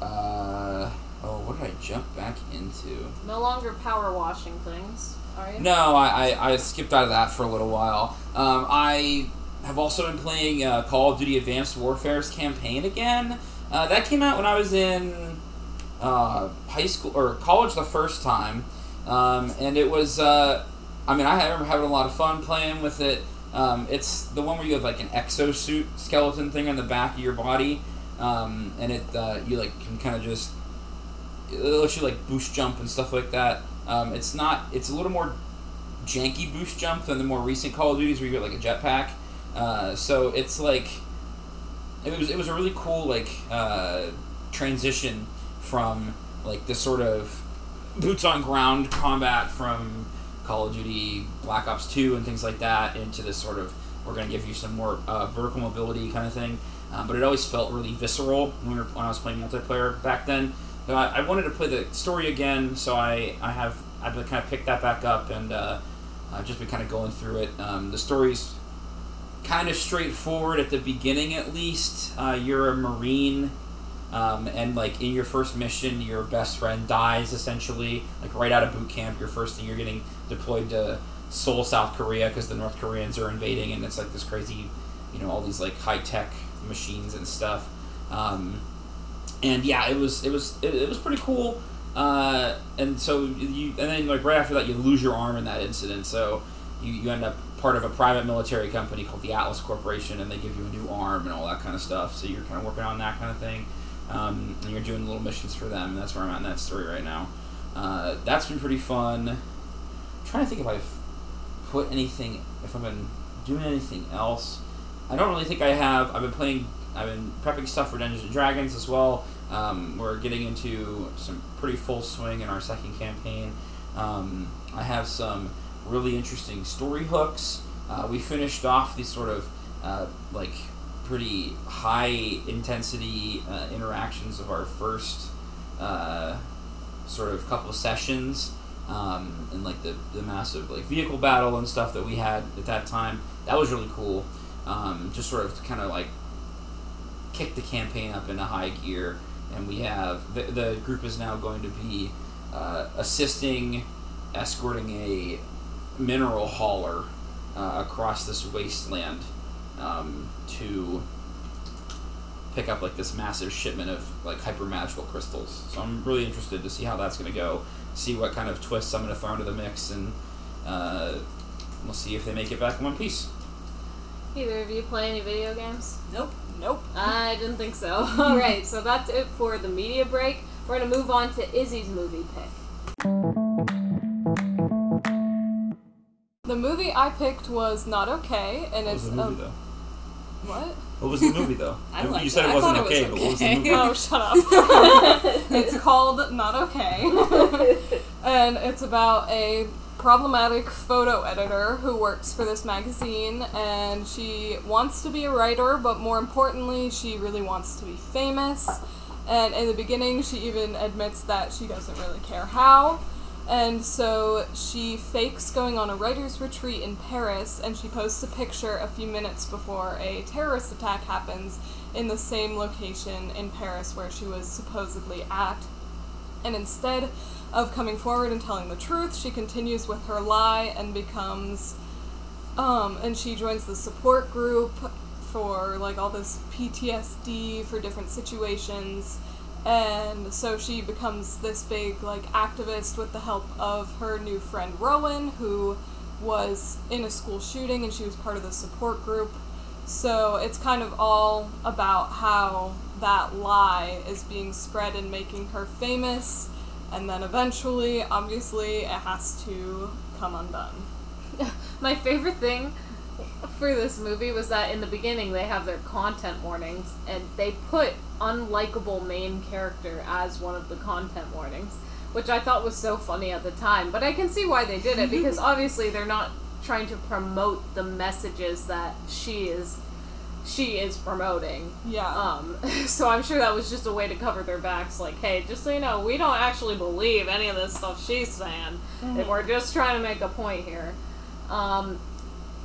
Uh, oh, what did I jump back into? No longer power washing things, are you? No, I, I, I skipped out of that for a little while. Um, I have also been playing uh, Call of Duty Advanced Warfare's campaign again. Uh, that came out when I was in uh, high school or college the first time, um, and it was uh, I mean, I remember having a lot of fun playing with it. Um, it's the one where you have like an exosuit skeleton thing on the back of your body, um, and it uh, you like can kind of just it lets you like boost jump and stuff like that. Um, it's not. It's a little more janky boost jump than the more recent Call of Duties where you get like a jetpack. Uh, so it's like it was it was a really cool like uh, transition from like this sort of boots on ground combat from Call of Duty Black Ops Two and things like that into this sort of we're going to give you some more uh, vertical mobility kind of thing. Um, but it always felt really visceral when, we were, when I was playing multiplayer back then. I, I wanted to play the story again, so I, I have I've kind of picked that back up and uh, I've just been kind of going through it. Um, the story's kind of straightforward at the beginning, at least. Uh, you're a marine, um, and like in your first mission, your best friend dies essentially, like right out of boot camp. Your first thing, you're getting deployed to Seoul, South Korea, because the North Koreans are invading, and it's like this crazy, you know, all these like high tech machines and stuff. Um, and yeah, it was it was it, it was pretty cool. Uh, and so you and then like right after that, you lose your arm in that incident. So you, you end up part of a private military company called the Atlas Corporation, and they give you a new arm and all that kind of stuff. So you're kind of working on that kind of thing, um, and you're doing little missions for them. That's where I'm at in that story right now. Uh, that's been pretty fun. I'm trying to think if I've put anything, if I've been doing anything else. I don't really think I have. I've been playing. I've been prepping stuff for Dungeons and Dragons as well. Um, we're getting into some pretty full swing in our second campaign. Um, I have some really interesting story hooks. Uh, we finished off these sort of uh, like pretty high intensity uh, interactions of our first uh, sort of couple of sessions um, and like the, the massive like vehicle battle and stuff that we had at that time. That was really cool. Um, just sort of kind of like kick the campaign up into high gear and we have the, the group is now going to be uh, assisting escorting a mineral hauler uh, across this wasteland um, to pick up like this massive shipment of like hyper magical crystals. So I'm really interested to see how that's going to go. See what kind of twists I'm going to throw into the mix, and uh, we'll see if they make it back in one piece. Either of you play any video games? Nope. Nope. I didn't think so. *laughs* All right, so that's it for the media break. We're gonna move on to Izzy's movie pick. The movie I picked was Not Okay, and What it's was the movie a- though? what? What was the movie though? *laughs* I you liked said it. it wasn't thought it was okay, but what was the movie? Oh, shut up. *laughs* it's called Not Okay. and it's about a problematic photo editor who works for this magazine and she wants to be a writer, but more importantly, she really wants to be famous. And in the beginning, she even admits that she doesn't really care how. And so she fakes going on a writer's retreat in Paris and she posts a picture a few minutes before a terrorist attack happens in the same location in Paris where she was supposedly at. And instead of coming forward and telling the truth, she continues with her lie and becomes um and she joins the support group for like all this PTSD for different situations. And so she becomes this big like activist with the help of her new friend Rowan who was in a school shooting and she was part of the support group. So it's kind of all about how that lie is being spread and making her famous, and then eventually, obviously, it has to come undone. *laughs* My favorite thing for this movie was that in the beginning they have their content warnings and they put unlikable main character as one of the content warnings, which I thought was so funny at the time. But I can see why they did it because *laughs* obviously they're not trying to promote the messages that she is she is promoting. Yeah. Um, *laughs* so I'm sure that was just a way to cover their backs, like, hey, just so you know, we don't actually believe any of this stuff she's saying. And we're just trying to make a point here. Um,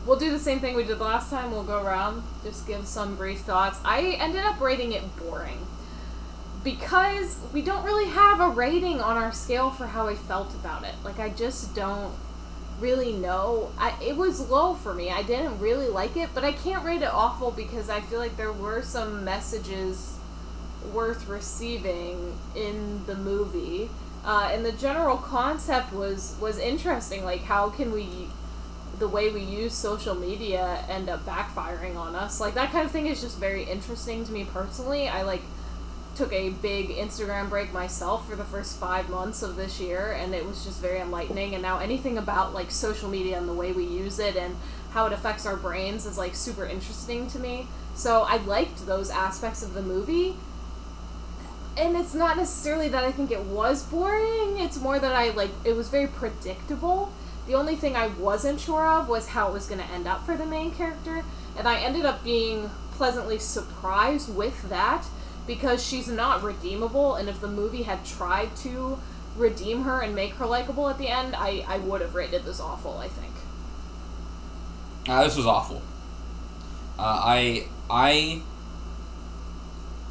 we'll do the same thing we did last time. We'll go around, just give some brief thoughts. I ended up rating it boring. Because we don't really have a rating on our scale for how I felt about it. Like, I just don't really know. I, it was low for me. I didn't really like it, but I can't rate it awful because I feel like there were some messages worth receiving in the movie. uh, and the general concept was was interesting. Like, how can we, the way we use social media, end up backfiring on us? Like that kind of thing is just very interesting to me personally. I like took a big Instagram break myself for the first five months of this year, and it was just very enlightening. And now anything about like social media and the way we use it and how it affects our brains is like super interesting to me. So I liked those aspects of the movie. And it's not necessarily that I think it was boring, it's more that I like it was very predictable. The only thing I wasn't sure of was how it was going to end up for the main character, and I ended up being pleasantly surprised with that because she's not redeemable and if the movie had tried to redeem her and make her likable at the end, I, I would have rated this awful, I think. Uh, this was awful. Uh, I I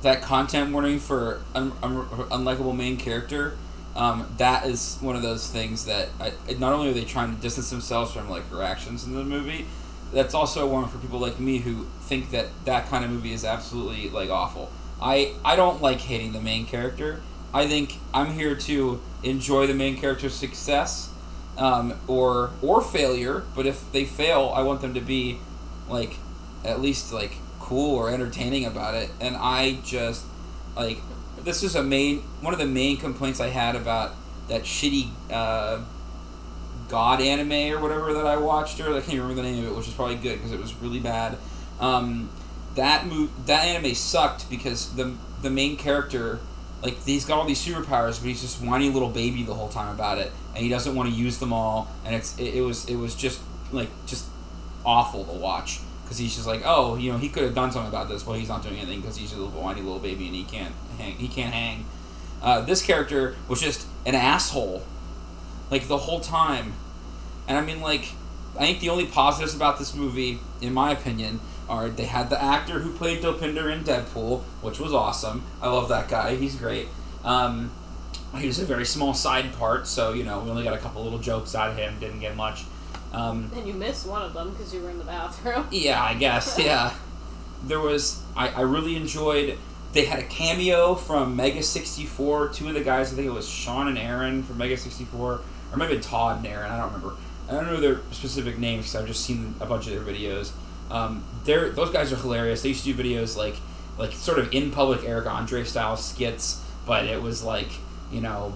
that content warning for un, un, unlikable main character. Um, that is one of those things that I, not only are they trying to distance themselves from like her actions in the movie, that's also one for people like me who think that that kind of movie is absolutely like awful. I I don't like hating the main character. I think I'm here to enjoy the main character's success um, or or failure. But if they fail, I want them to be like at least like cool or entertaining about it. And I just like this is a main one of the main complaints I had about that shitty uh, God anime or whatever that I watched. Or I can't remember the name of it, which is probably good because it was really bad. Um, that mo- that anime sucked because the the main character like he's got all these superpowers, but he's just whiny little baby the whole time about it, and he doesn't want to use them all, and it's it, it was it was just like just awful to watch because he's just like oh you know he could have done something about this, well he's not doing anything because he's a little whiny little baby and he can't hang he can't hang. Uh, this character was just an asshole, like the whole time, and I mean like I think the only positives about this movie, in my opinion, are they had the actor who played Dopinder in Deadpool, which was awesome. I love that guy. He's great. Um, he was a very small side part, so you know we only got a couple little jokes out of him. Didn't get much. Um, And you missed one of them because you were in the bathroom. *laughs* yeah, I guess. Yeah, there was. I, I really enjoyed. They had a cameo from Mega sixty four. Two of the guys, I think it was Sean and Aaron from Mega sixty four, or maybe Todd and Aaron. I don't remember. I don't know their specific names because I've just seen a bunch of their videos. Um, they're those guys are hilarious. They used to do videos like like sort of in public Eric Andre style skits, but it was like you know,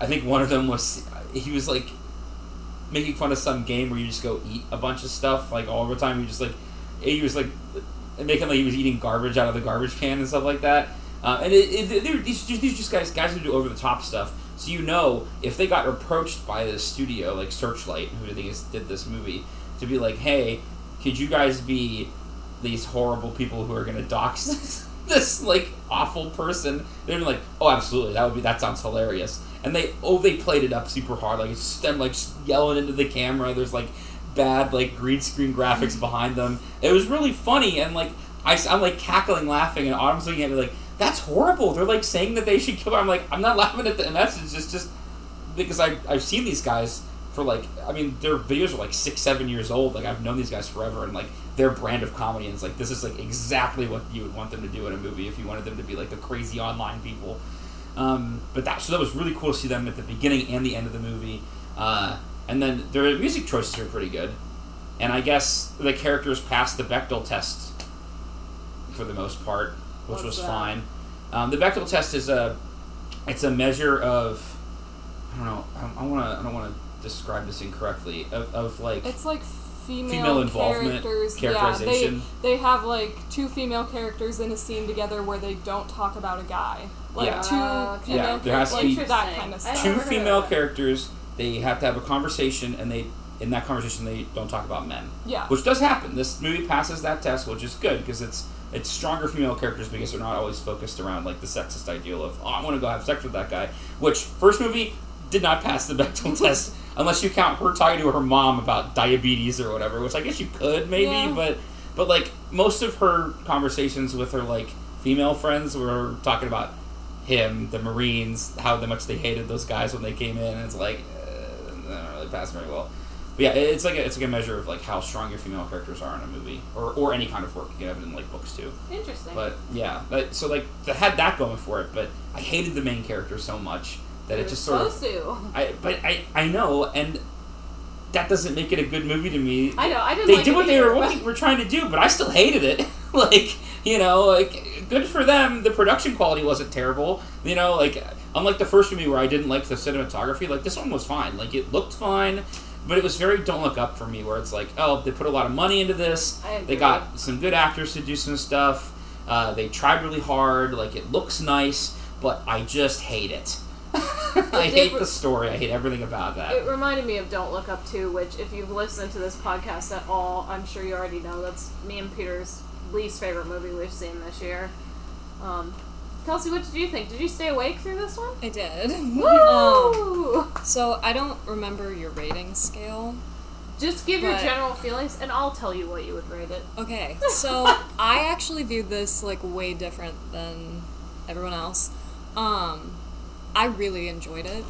I think one of them was he was like making fun of some game where you just go eat a bunch of stuff like all the time. You just like he was like making like he was eating garbage out of the garbage can and stuff like that. Uh, and it, it, these these just guys guys who do over the top stuff. So you know if they got approached by the studio like Searchlight, who I think is, did this movie, to be like, hey, could you guys be these horrible people who are gonna dox *laughs* this, this like awful person? They're like, oh, absolutely, that would be that sounds hilarious. And they oh they played it up super hard, like it's them like yelling into the camera. There's like bad like green screen graphics behind them. It was really funny and like I, I'm like cackling laughing and Autumn's looking at me like that's horrible. They're like saying that they should kill her. I'm like I'm not laughing at the message. It's just because I I've seen these guys for like I mean their videos are like six seven years old. Like I've known these guys forever and like their brand of comedy is like this is like exactly what you would want them to do in a movie if you wanted them to be like the crazy online people. Um, but that so that was really cool to see them at the beginning and the end of the movie. Uh, and then their music choices are pretty good. And I guess the characters passed the Bechdel test for the most part, which What's was that? fine. Um, the Bechdel test is a it's a measure of I don't know I, I want to I don't want to describe this incorrectly of, of like It's like female, Female involvement, characters. characterization. Yeah, they, they have like two female characters in a scene together where they don't talk about a guy. Like Yeah. two Ah, okay. Yeah, there has to like be- that kind of I stuff. two heard of female characters. They have to have a conversation, and they in that conversation they don't talk about men. Yeah. which does happen. This movie passes that test, which is good because it's it's stronger female characters because they're not always focused around like the sexist ideal of oh I want to go have sex with that guy. Which first movie did not pass the *laughs* Bechdel test unless you count her talking to her mom about diabetes or whatever, which I guess you could maybe, Yeah. but but like most of her conversations with her like female friends were talking about him, the Marines, how much they hated those guys when they came in, and it's like uh, that don't really pass very well. But yeah, it's like a, it's like a measure of like how strong your female characters are in a movie or, or any kind of work. You can have it in like books too. Interesting. But yeah, that, so like they had that going for it. But I hated the main character so much that it You're just sort of. to. I but I I know, and that doesn't make it a good movie to me. I know. I didn't. they like did it what they were but- were trying to do, but I still hated it. *laughs* like you know, like good for them. The production quality wasn't terrible. You know, like unlike the first movie where I didn't like the cinematography, like this one was fine. Like it looked fine, but it was very don't look up for me. Where it's like, oh, they put a lot of money into this. They got some good actors to do some stuff. Uh, they tried really hard. Like it looks nice, but I just hate it. *laughs* I did hate re- the story. I hate everything about that. It reminded me of Don't Look Up too, which if you've listened to this podcast at all, I'm sure you already know that's me and Peter's least favorite movie we've seen this year. Um, Kelsey, what did you think? Did you stay awake through this one? I did. *laughs* Um, so I don't remember your rating scale. Just give your general feelings, and I'll tell you what you would rate it. Okay, *laughs* so I actually viewed this like way different than everyone else. Um, I really enjoyed it.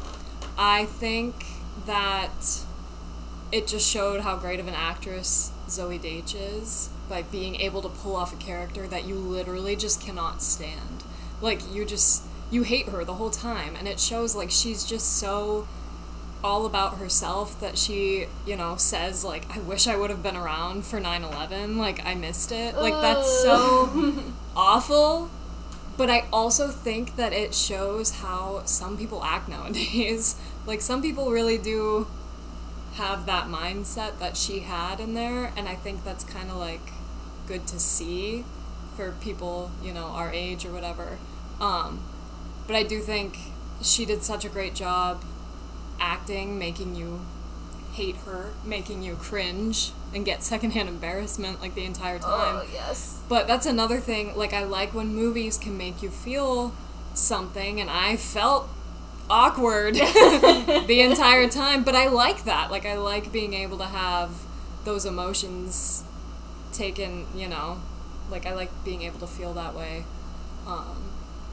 I think that it just showed how great of an actress Zoey Deutch is by being able to pull off a character that you literally just cannot stand. Like you just you hate her the whole time, and it shows like she's just so all about herself that she, you know, says like I wish I would have been around for 9/11, like I missed it. Like that's so *laughs* awful. But I also think that it shows how some people act nowadays. *laughs* Like some people really do have that mindset that she had in there and I think that's kind of like good to see for people, you know, our age or whatever. Um but I do think she did such a great job acting, making you hate her, making you cringe and get secondhand embarrassment like the entire time. Oh yes. But that's another thing. Like, I like when movies can make you feel something, and I felt awkward *laughs* the entire time. But I like that. Like, I like being able to have those emotions taken, you know, like, I like being able to feel that way. Um,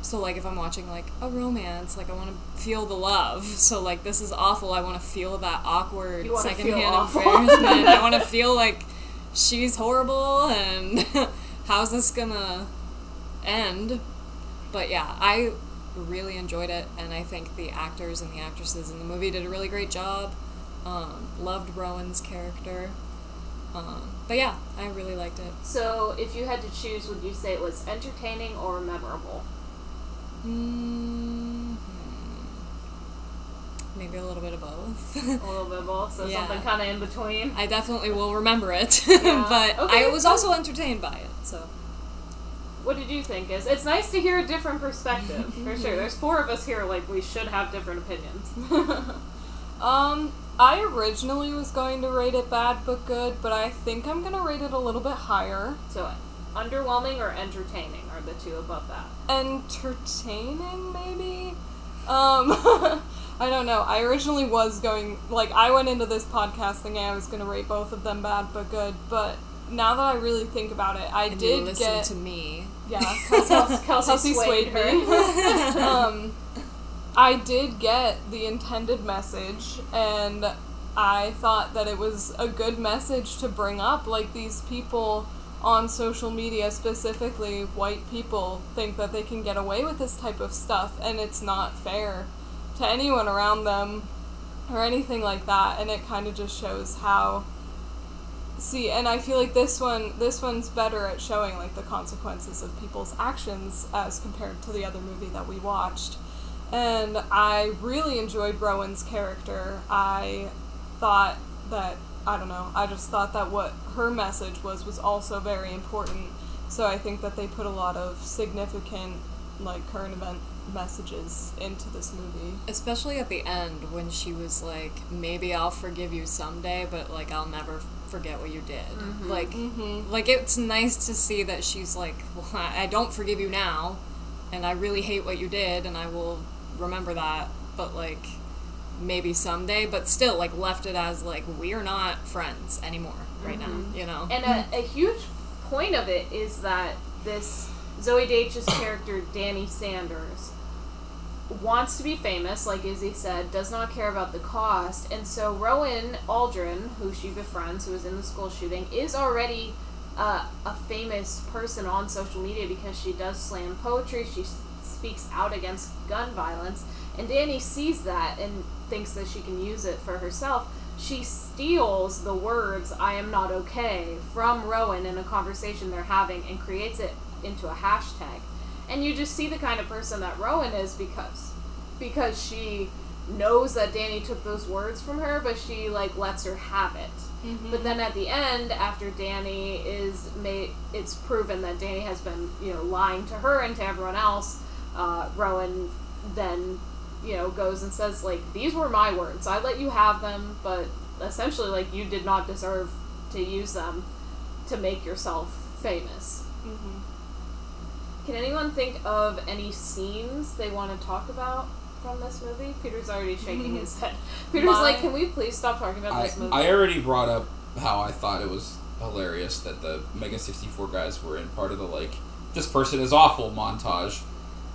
so, like, if I'm watching, like, a romance, like, I want to feel the love. So, like, this is awful. I want to feel that awkward secondhand embarrassment. I want to feel like she's horrible and *laughs* how's this gonna end? But yeah, I really enjoyed it, and I think the actors and the actresses in the movie did a really great job. Um, loved Rowan's character. Um, but yeah, I really liked it. So, if you had to choose, would you say it was entertaining or memorable? Mm Maybe a little bit of both. *laughs* A little bit of both, so Yeah. something kind of in between. I definitely will remember it, *laughs* Yeah. but Okay, I was fine. also entertained by it. So What did you think? Is it's nice to hear a different perspective *laughs* for sure. There's four of us here, like we should have different opinions. Um, I originally was going to rate it bad but good, but I think I'm gonna rate it a little bit higher. so, underwhelming or entertaining are the two above that. Entertaining, maybe? Um, *laughs* I don't know. I originally was going, like, I went into this podcast thinking I was gonna rate both of them bad but good, but now that I really think about it, I and you did listen get. to me. Yeah, *laughs* Kelsey, Kelsey swayed her. me. *laughs* um, I did get the intended message, and I thought that it was a good message to bring up. Like, these people on social media, specifically white people, think that they can get away with this type of stuff, and it's not fair to anyone around them or anything like that. And it kind of just shows how. See, and I feel like this one, this one's better at showing like the consequences of people's actions as compared to the other movie that we watched. And I really enjoyed Rowan's character. I thought that I don't know. I just thought that what her message was was also very important. So I think that they put a lot of significant like current event messages into this movie. Especially at the end when she was like, maybe I'll forgive you someday, but like I'll never forget what you did. Like, Mm-hmm. like it's nice to see that she's like, well, I don't forgive you now, and I really hate what you did, and I will remember that. But like, maybe someday. But still, like left it as like we're not friends anymore right now. You know. And a, a huge point of it is that this Zoey Deutch's character, Danny Sanders, wants to be famous, like Izzy said, does not care about the cost, and so Rowan Aldren, who she befriends, who was in the school shooting, is already uh, a famous person on social media because she does slam poetry, she s- speaks out against gun violence, And Danny sees that and thinks that she can use it for herself. She steals the words "I am not okay" from Rowan in a conversation they're having and creates it into a hashtag. And you just see the kind of person that Rowan is because because she knows that Danny took those words from her, but she like lets her have it. But then at the end, after Danny is made, it's proven that Danny has been, you know, lying to her and to everyone else. Uh, Rowan then, you know, goes and says like, "These were my words. I let you have them, but essentially, like, you did not deserve to use them to make yourself famous." Mm-hmm. Can anyone think of any scenes they want to talk about from this movie? Peter's already shaking his mm-hmm. head. *laughs* Peter's My- like, "Can we please stop talking about I, this movie?" I already brought up how I thought it was hilarious that the Mega 64 guys were in part of the, like, this person is awful montage.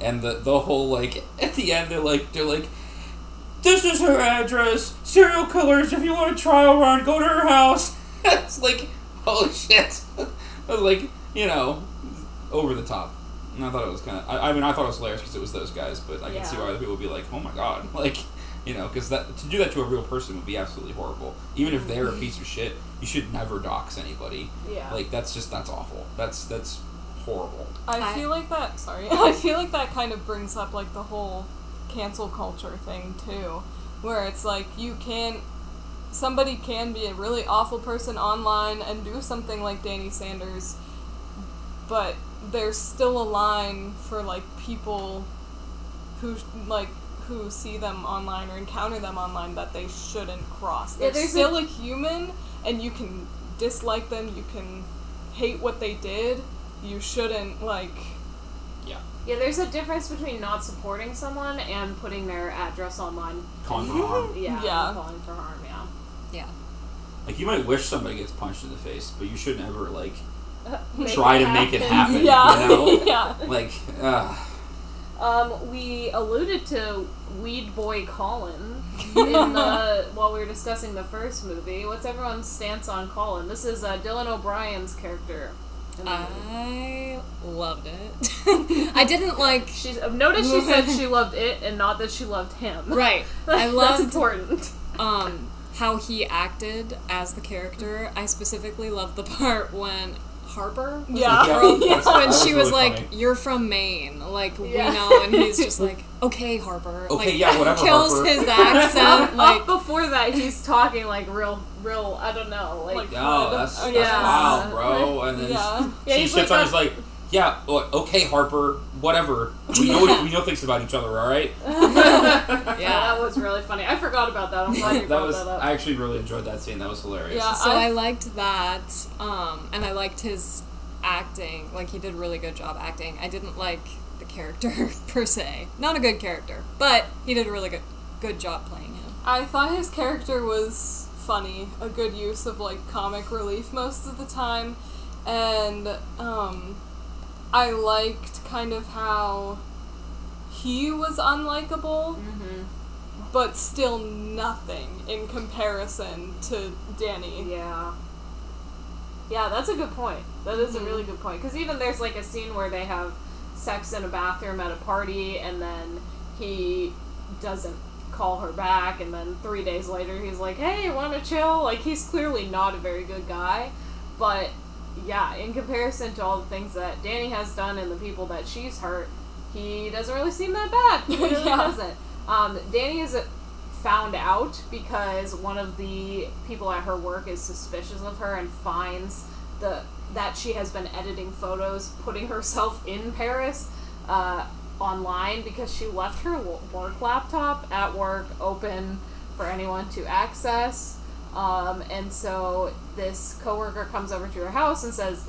And the, the whole, like, at the end, they're like, they're like, this is her address. Serial killers, if you want a trial run, go to her house. *laughs* it's like, holy shit. *laughs* like, you know, over the top. And I thought it was kind of. I, I mean, I thought it was hilarious because it was those guys, but I can see why other people would be like, "Oh my god!" *laughs* Like, you know, because that to do that to a real person would be absolutely horrible. Even if they're a mm-hmm. piece of shit, you should never dox anybody. yeah. Like, that's just that's awful. That's that's horrible. I I- feel like that. Sorry, *laughs* I feel like that kind of brings up like the whole cancel culture thing too, where it's like you can't. somebody can be a really awful person online and do something like Danny Sanders, but there's still a line for like people who like who see them online or encounter them online that they shouldn't cross. Yeah, They're there's a- still a human, and you can dislike them. You can hate what they did. You shouldn't like. Yeah. Yeah, there's a difference between not supporting someone and putting their address online. Calling for harm. *laughs* Yeah, Yeah. calling for harm. Yeah. Yeah. Like, you might wish somebody gets punched in the face, but you shouldn't ever like *laughs* Make try it to make it happen. happen. *laughs* Yeah, You know? yeah. Like, uh, Um, we alluded to Weed Boy Colin in the while we were discussing the first movie. What's everyone's stance on Colin? This is uh, Dylan O'Brien's character. In the movie. I loved it. *laughs* I didn't like. She's uh, notice she said she *laughs* loved it and not that she loved him. Right. *laughs* I That's loved important. um how he acted as the character. I specifically loved the part when Harper was Yeah. the girl, Yeah, when she was was really like, funny. "You're from Maine," like Yeah. we know, and he's just like, "Okay, Harper." Okay, like, yeah, *laughs* whatever, Kills Harper. his accent. *laughs* like, Up before that, he's talking like real, real. I don't know, like, Like, oh, that's, that's Yeah. wild, bro. And then Yeah. Yeah, she sits like on, he's like, yeah, okay, Harper, whatever. We know *laughs* we know things about each other, all right? yeah, Yeah. that was really funny. I forgot about that. I'm glad you that brought was. that up. I actually really enjoyed that scene. That was hilarious. Yeah. so I I've- liked that, um, and I liked his acting. Like he did a really good job acting. I didn't like the character *laughs* per se. Not a good character, but he did a really good good job playing him. I thought his character was funny, a good use of like comic relief most of the time, and um, I liked kind of how he was unlikable, hmm but still nothing in comparison to Danny. Yeah. Yeah, that's a good point. That is Mm-hmm. a really good point. Because even there's like a scene where they have sex in a bathroom at a party, and then he doesn't call her back, and then three days later he's like, "Hey, want to chill?" Like he's clearly not a very good guy, but yeah, in comparison to all the things that Danny has done and the people that she's hurt, he doesn't really seem that bad. He really *laughs* Yeah. doesn't. Um, Danny is found out because one of the people at her work is suspicious of her and finds the that she has been editing photos, putting herself in Paris uh, online because she left her work laptop at work open for anyone to access. Um, and so this coworker comes over to her house and says,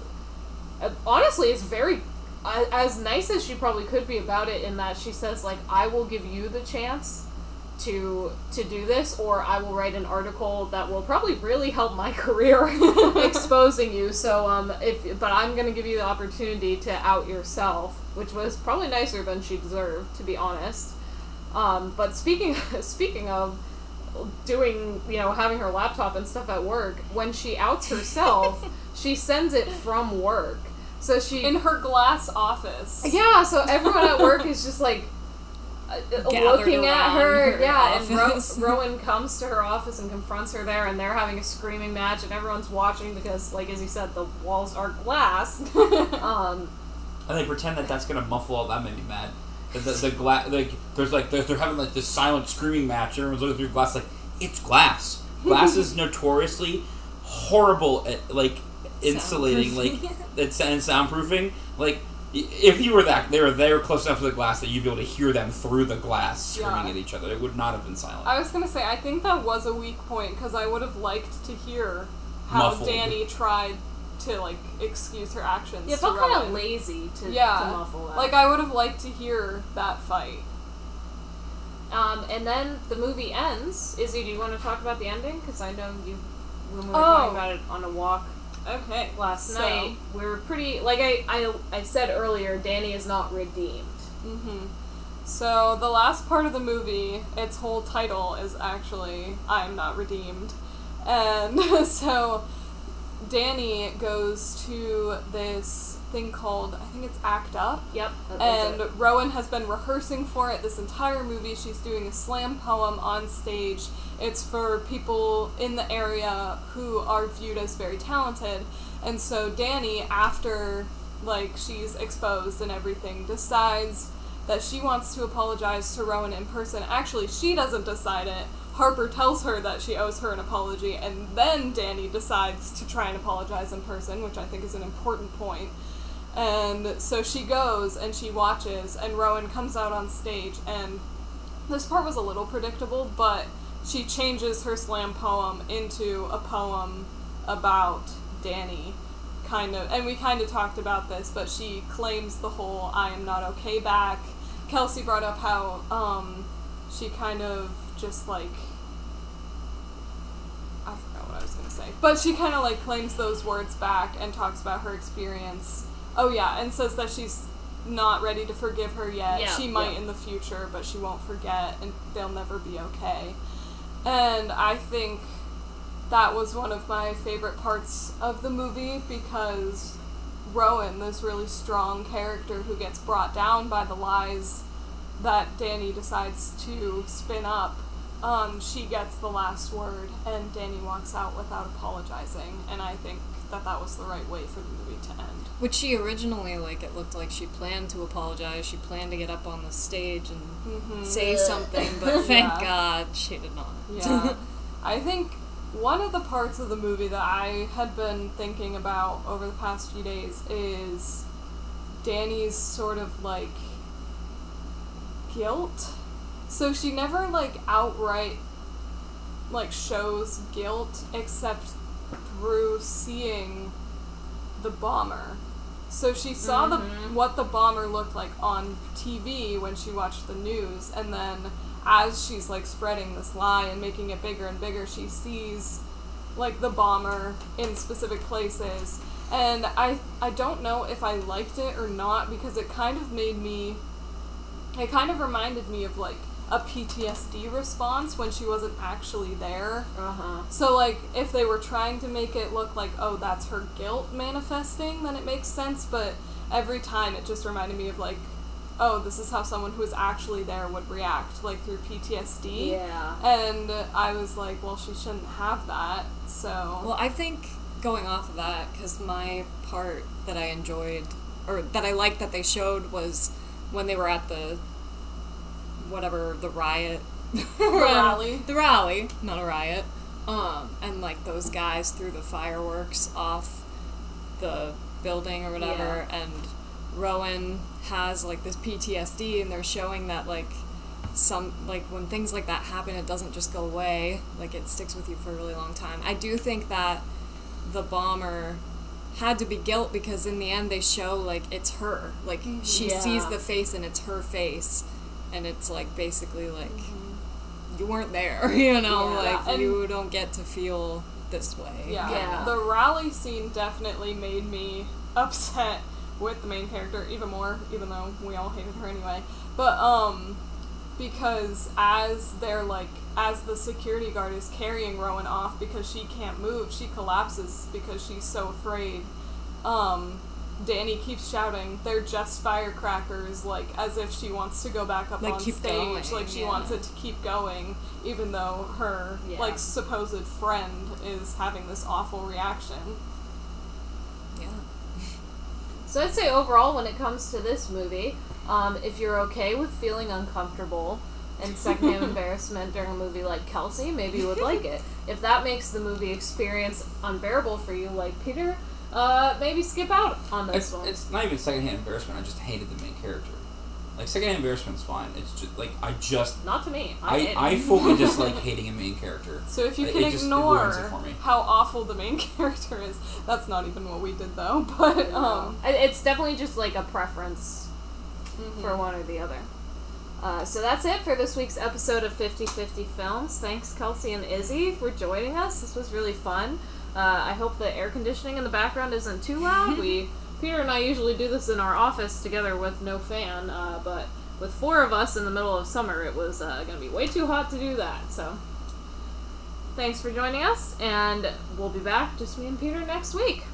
uh, honestly, it's very as nice as she probably could be about it. In that she says, like, I will give you the chance to to do this, or I will write an article that will probably really help my *laughs* career, *laughs* exposing you. So, um, if but I'm gonna give you the opportunity to out yourself, which was probably nicer than she deserved, to be honest. Um, but speaking *laughs* speaking of doing, you know, having her laptop and stuff at work, when she outs herself, she sends it from work. So she In her glass office. yeah, so everyone at work is just like looking at her, her yeah, and Ro- *laughs* Rowan comes to her office and confronts her there, and they're having a screaming match, and everyone's watching because, like as you said, the walls are glass. *laughs* um, And they pretend that that's gonna muffle all that made me mad. The the, the glass like there's like they're, they're having like this silent screaming match. Everyone's looking through glass like it's glass. Glass is *laughs* notoriously horrible at like insulating, like it's and soundproofing. Like y- if you were that they were there close enough to the glass that you'd be able to hear them through the glass screaming Yeah. at each other. It would not have been silent. I was gonna say I think that was a weak point because I would have liked to hear how Muffled. Danny tried to like excuse her actions. yeah, it felt kind of lazy to, Yeah, to muffle that. Like I would have liked to hear that fight. Um, and then the movie ends. Izzy, do you want to talk about the ending? Because I know you, when we were Oh. talking about it on a walk Okay. last So- night, we were pretty. Like I, I, I said earlier, Danny is not redeemed. hmm So the last part of the movie, its whole title is actually "I am not redeemed," and *laughs* so Danny goes to this thing called I think it's Act Up, Yep. and. Rowan has been rehearsing for it this entire movie. She's doing a slam poem on stage. It's for people in the area who are viewed as very talented. And so Danny, after like she's exposed and everything, decides that she wants to apologize to Rowan in person. Actually, she doesn't decide it. Harper tells her that she owes her an apology, and then Danny decides to try and apologize in person, which I think is an important point. And so she goes and she watches, and Rowan comes out on stage. And this part was a little predictable, but she changes her slam poem into a poem about Danny, kind of. And we kind of talked about this, but she claims the whole I am not okay back. Kelsey brought up how um, she kind of just like. I forgot what I was going to say. But she kind of like claims those words back and talks about her experience. Oh, yeah, and says that she's not ready to forgive her yet. Yeah, she might yeah. in the future, but she won't forget and they'll never be okay. And I think that was one of my favorite parts of the movie because Rowan, this really strong character who gets brought down by the lies that Danny decides to spin up, um, she gets the last word, and Danny walks out without apologizing. And I think that that was the right way for the movie to end. Which she originally, like, it looked like she planned to apologize. She planned to get up on the stage and Mm-hmm. say something, *laughs* but thank Yeah. God she did not. Yeah. *laughs* I think one of the parts of the movie that I had been thinking about over the past few days is Danny's sort of like guilt. So she never like outright like shows guilt except through seeing the bomber. So she saw the mm-hmm. what the bomber looked like on TV when she watched the news, and then as she's like spreading this lie and making it bigger and bigger, she sees like the bomber in specific places. And I I don't know if I liked it or not because it kind of made me it kind of reminded me of like a PTSD response when she wasn't actually there. Uh huh. So, like, if they were trying to make it look like, oh, that's her guilt manifesting, then it makes sense. But every time it just reminded me of, like, oh, this is how someone who was actually there would react, like, through PTSD. Yeah. And I was like, well, she shouldn't have that. So. Well, I think going off of that, because my part that I enjoyed, or that I liked that they showed was when they were at the, whatever, the riot. The *laughs* rally. The rally, not a riot. Um, and like those guys threw the fireworks off the building or whatever, and Rowan has like this PTSD, and they're showing that like some like when things like that happen, it doesn't just go away. Like it sticks with you for a really long time. I do think that the bomber had to be guilt because in the end they show like it's her. Like she Yeah. sees the face and it's her face, and it's like basically like you weren't there. *laughs* You know, Yeah. like And- you don't get to feel this way. Yeah. Yeah. The rally scene definitely made me *laughs* upset with the main character even more, even though we all hated her anyway. But um because as they're like as the security guard is carrying Rowan off because she can't move, she collapses because she's so afraid. Um Danny keeps shouting, "They're just firecrackers!" Like as if she wants to go back up Like, on stage, going, like she yeah. wants it to keep going, even though her Yeah. like supposed friend is having this awful reaction. Yeah. *laughs* So I'd say overall, when it comes to this movie, um, if you're okay with feeling uncomfortable and *laughs* secondhand embarrassment during a movie like Kelsey, maybe you would like it. *laughs* If that makes the movie experience unbearable for you, like Peter, uh, maybe skip out on this It's, one. it's not even secondhand embarrassment. I just hated the main character. Like secondhand embarrassment's fine. It's just like I just Not to me. I, I did. I fully *laughs* dislike hating a main character. So if you It- can it just- it ignore it for me. how awful the main *laughs* character is, that's not even what we did though. *laughs* But um, it's definitely just like a preference mhm. for one or the other. Uh, so that's it for this week's episode of 50 50 Films. Thanks, Kelsey and Izzy, for joining us. This was really fun. Uh, I hope the air conditioning in the background isn't too loud. *laughs* we Peter and I usually do this in our office together with no fan, uh, but with four of us in the middle of summer, it was uh, going to be way too hot to do that. So thanks for joining us, and we'll be back, just me and Peter, next week.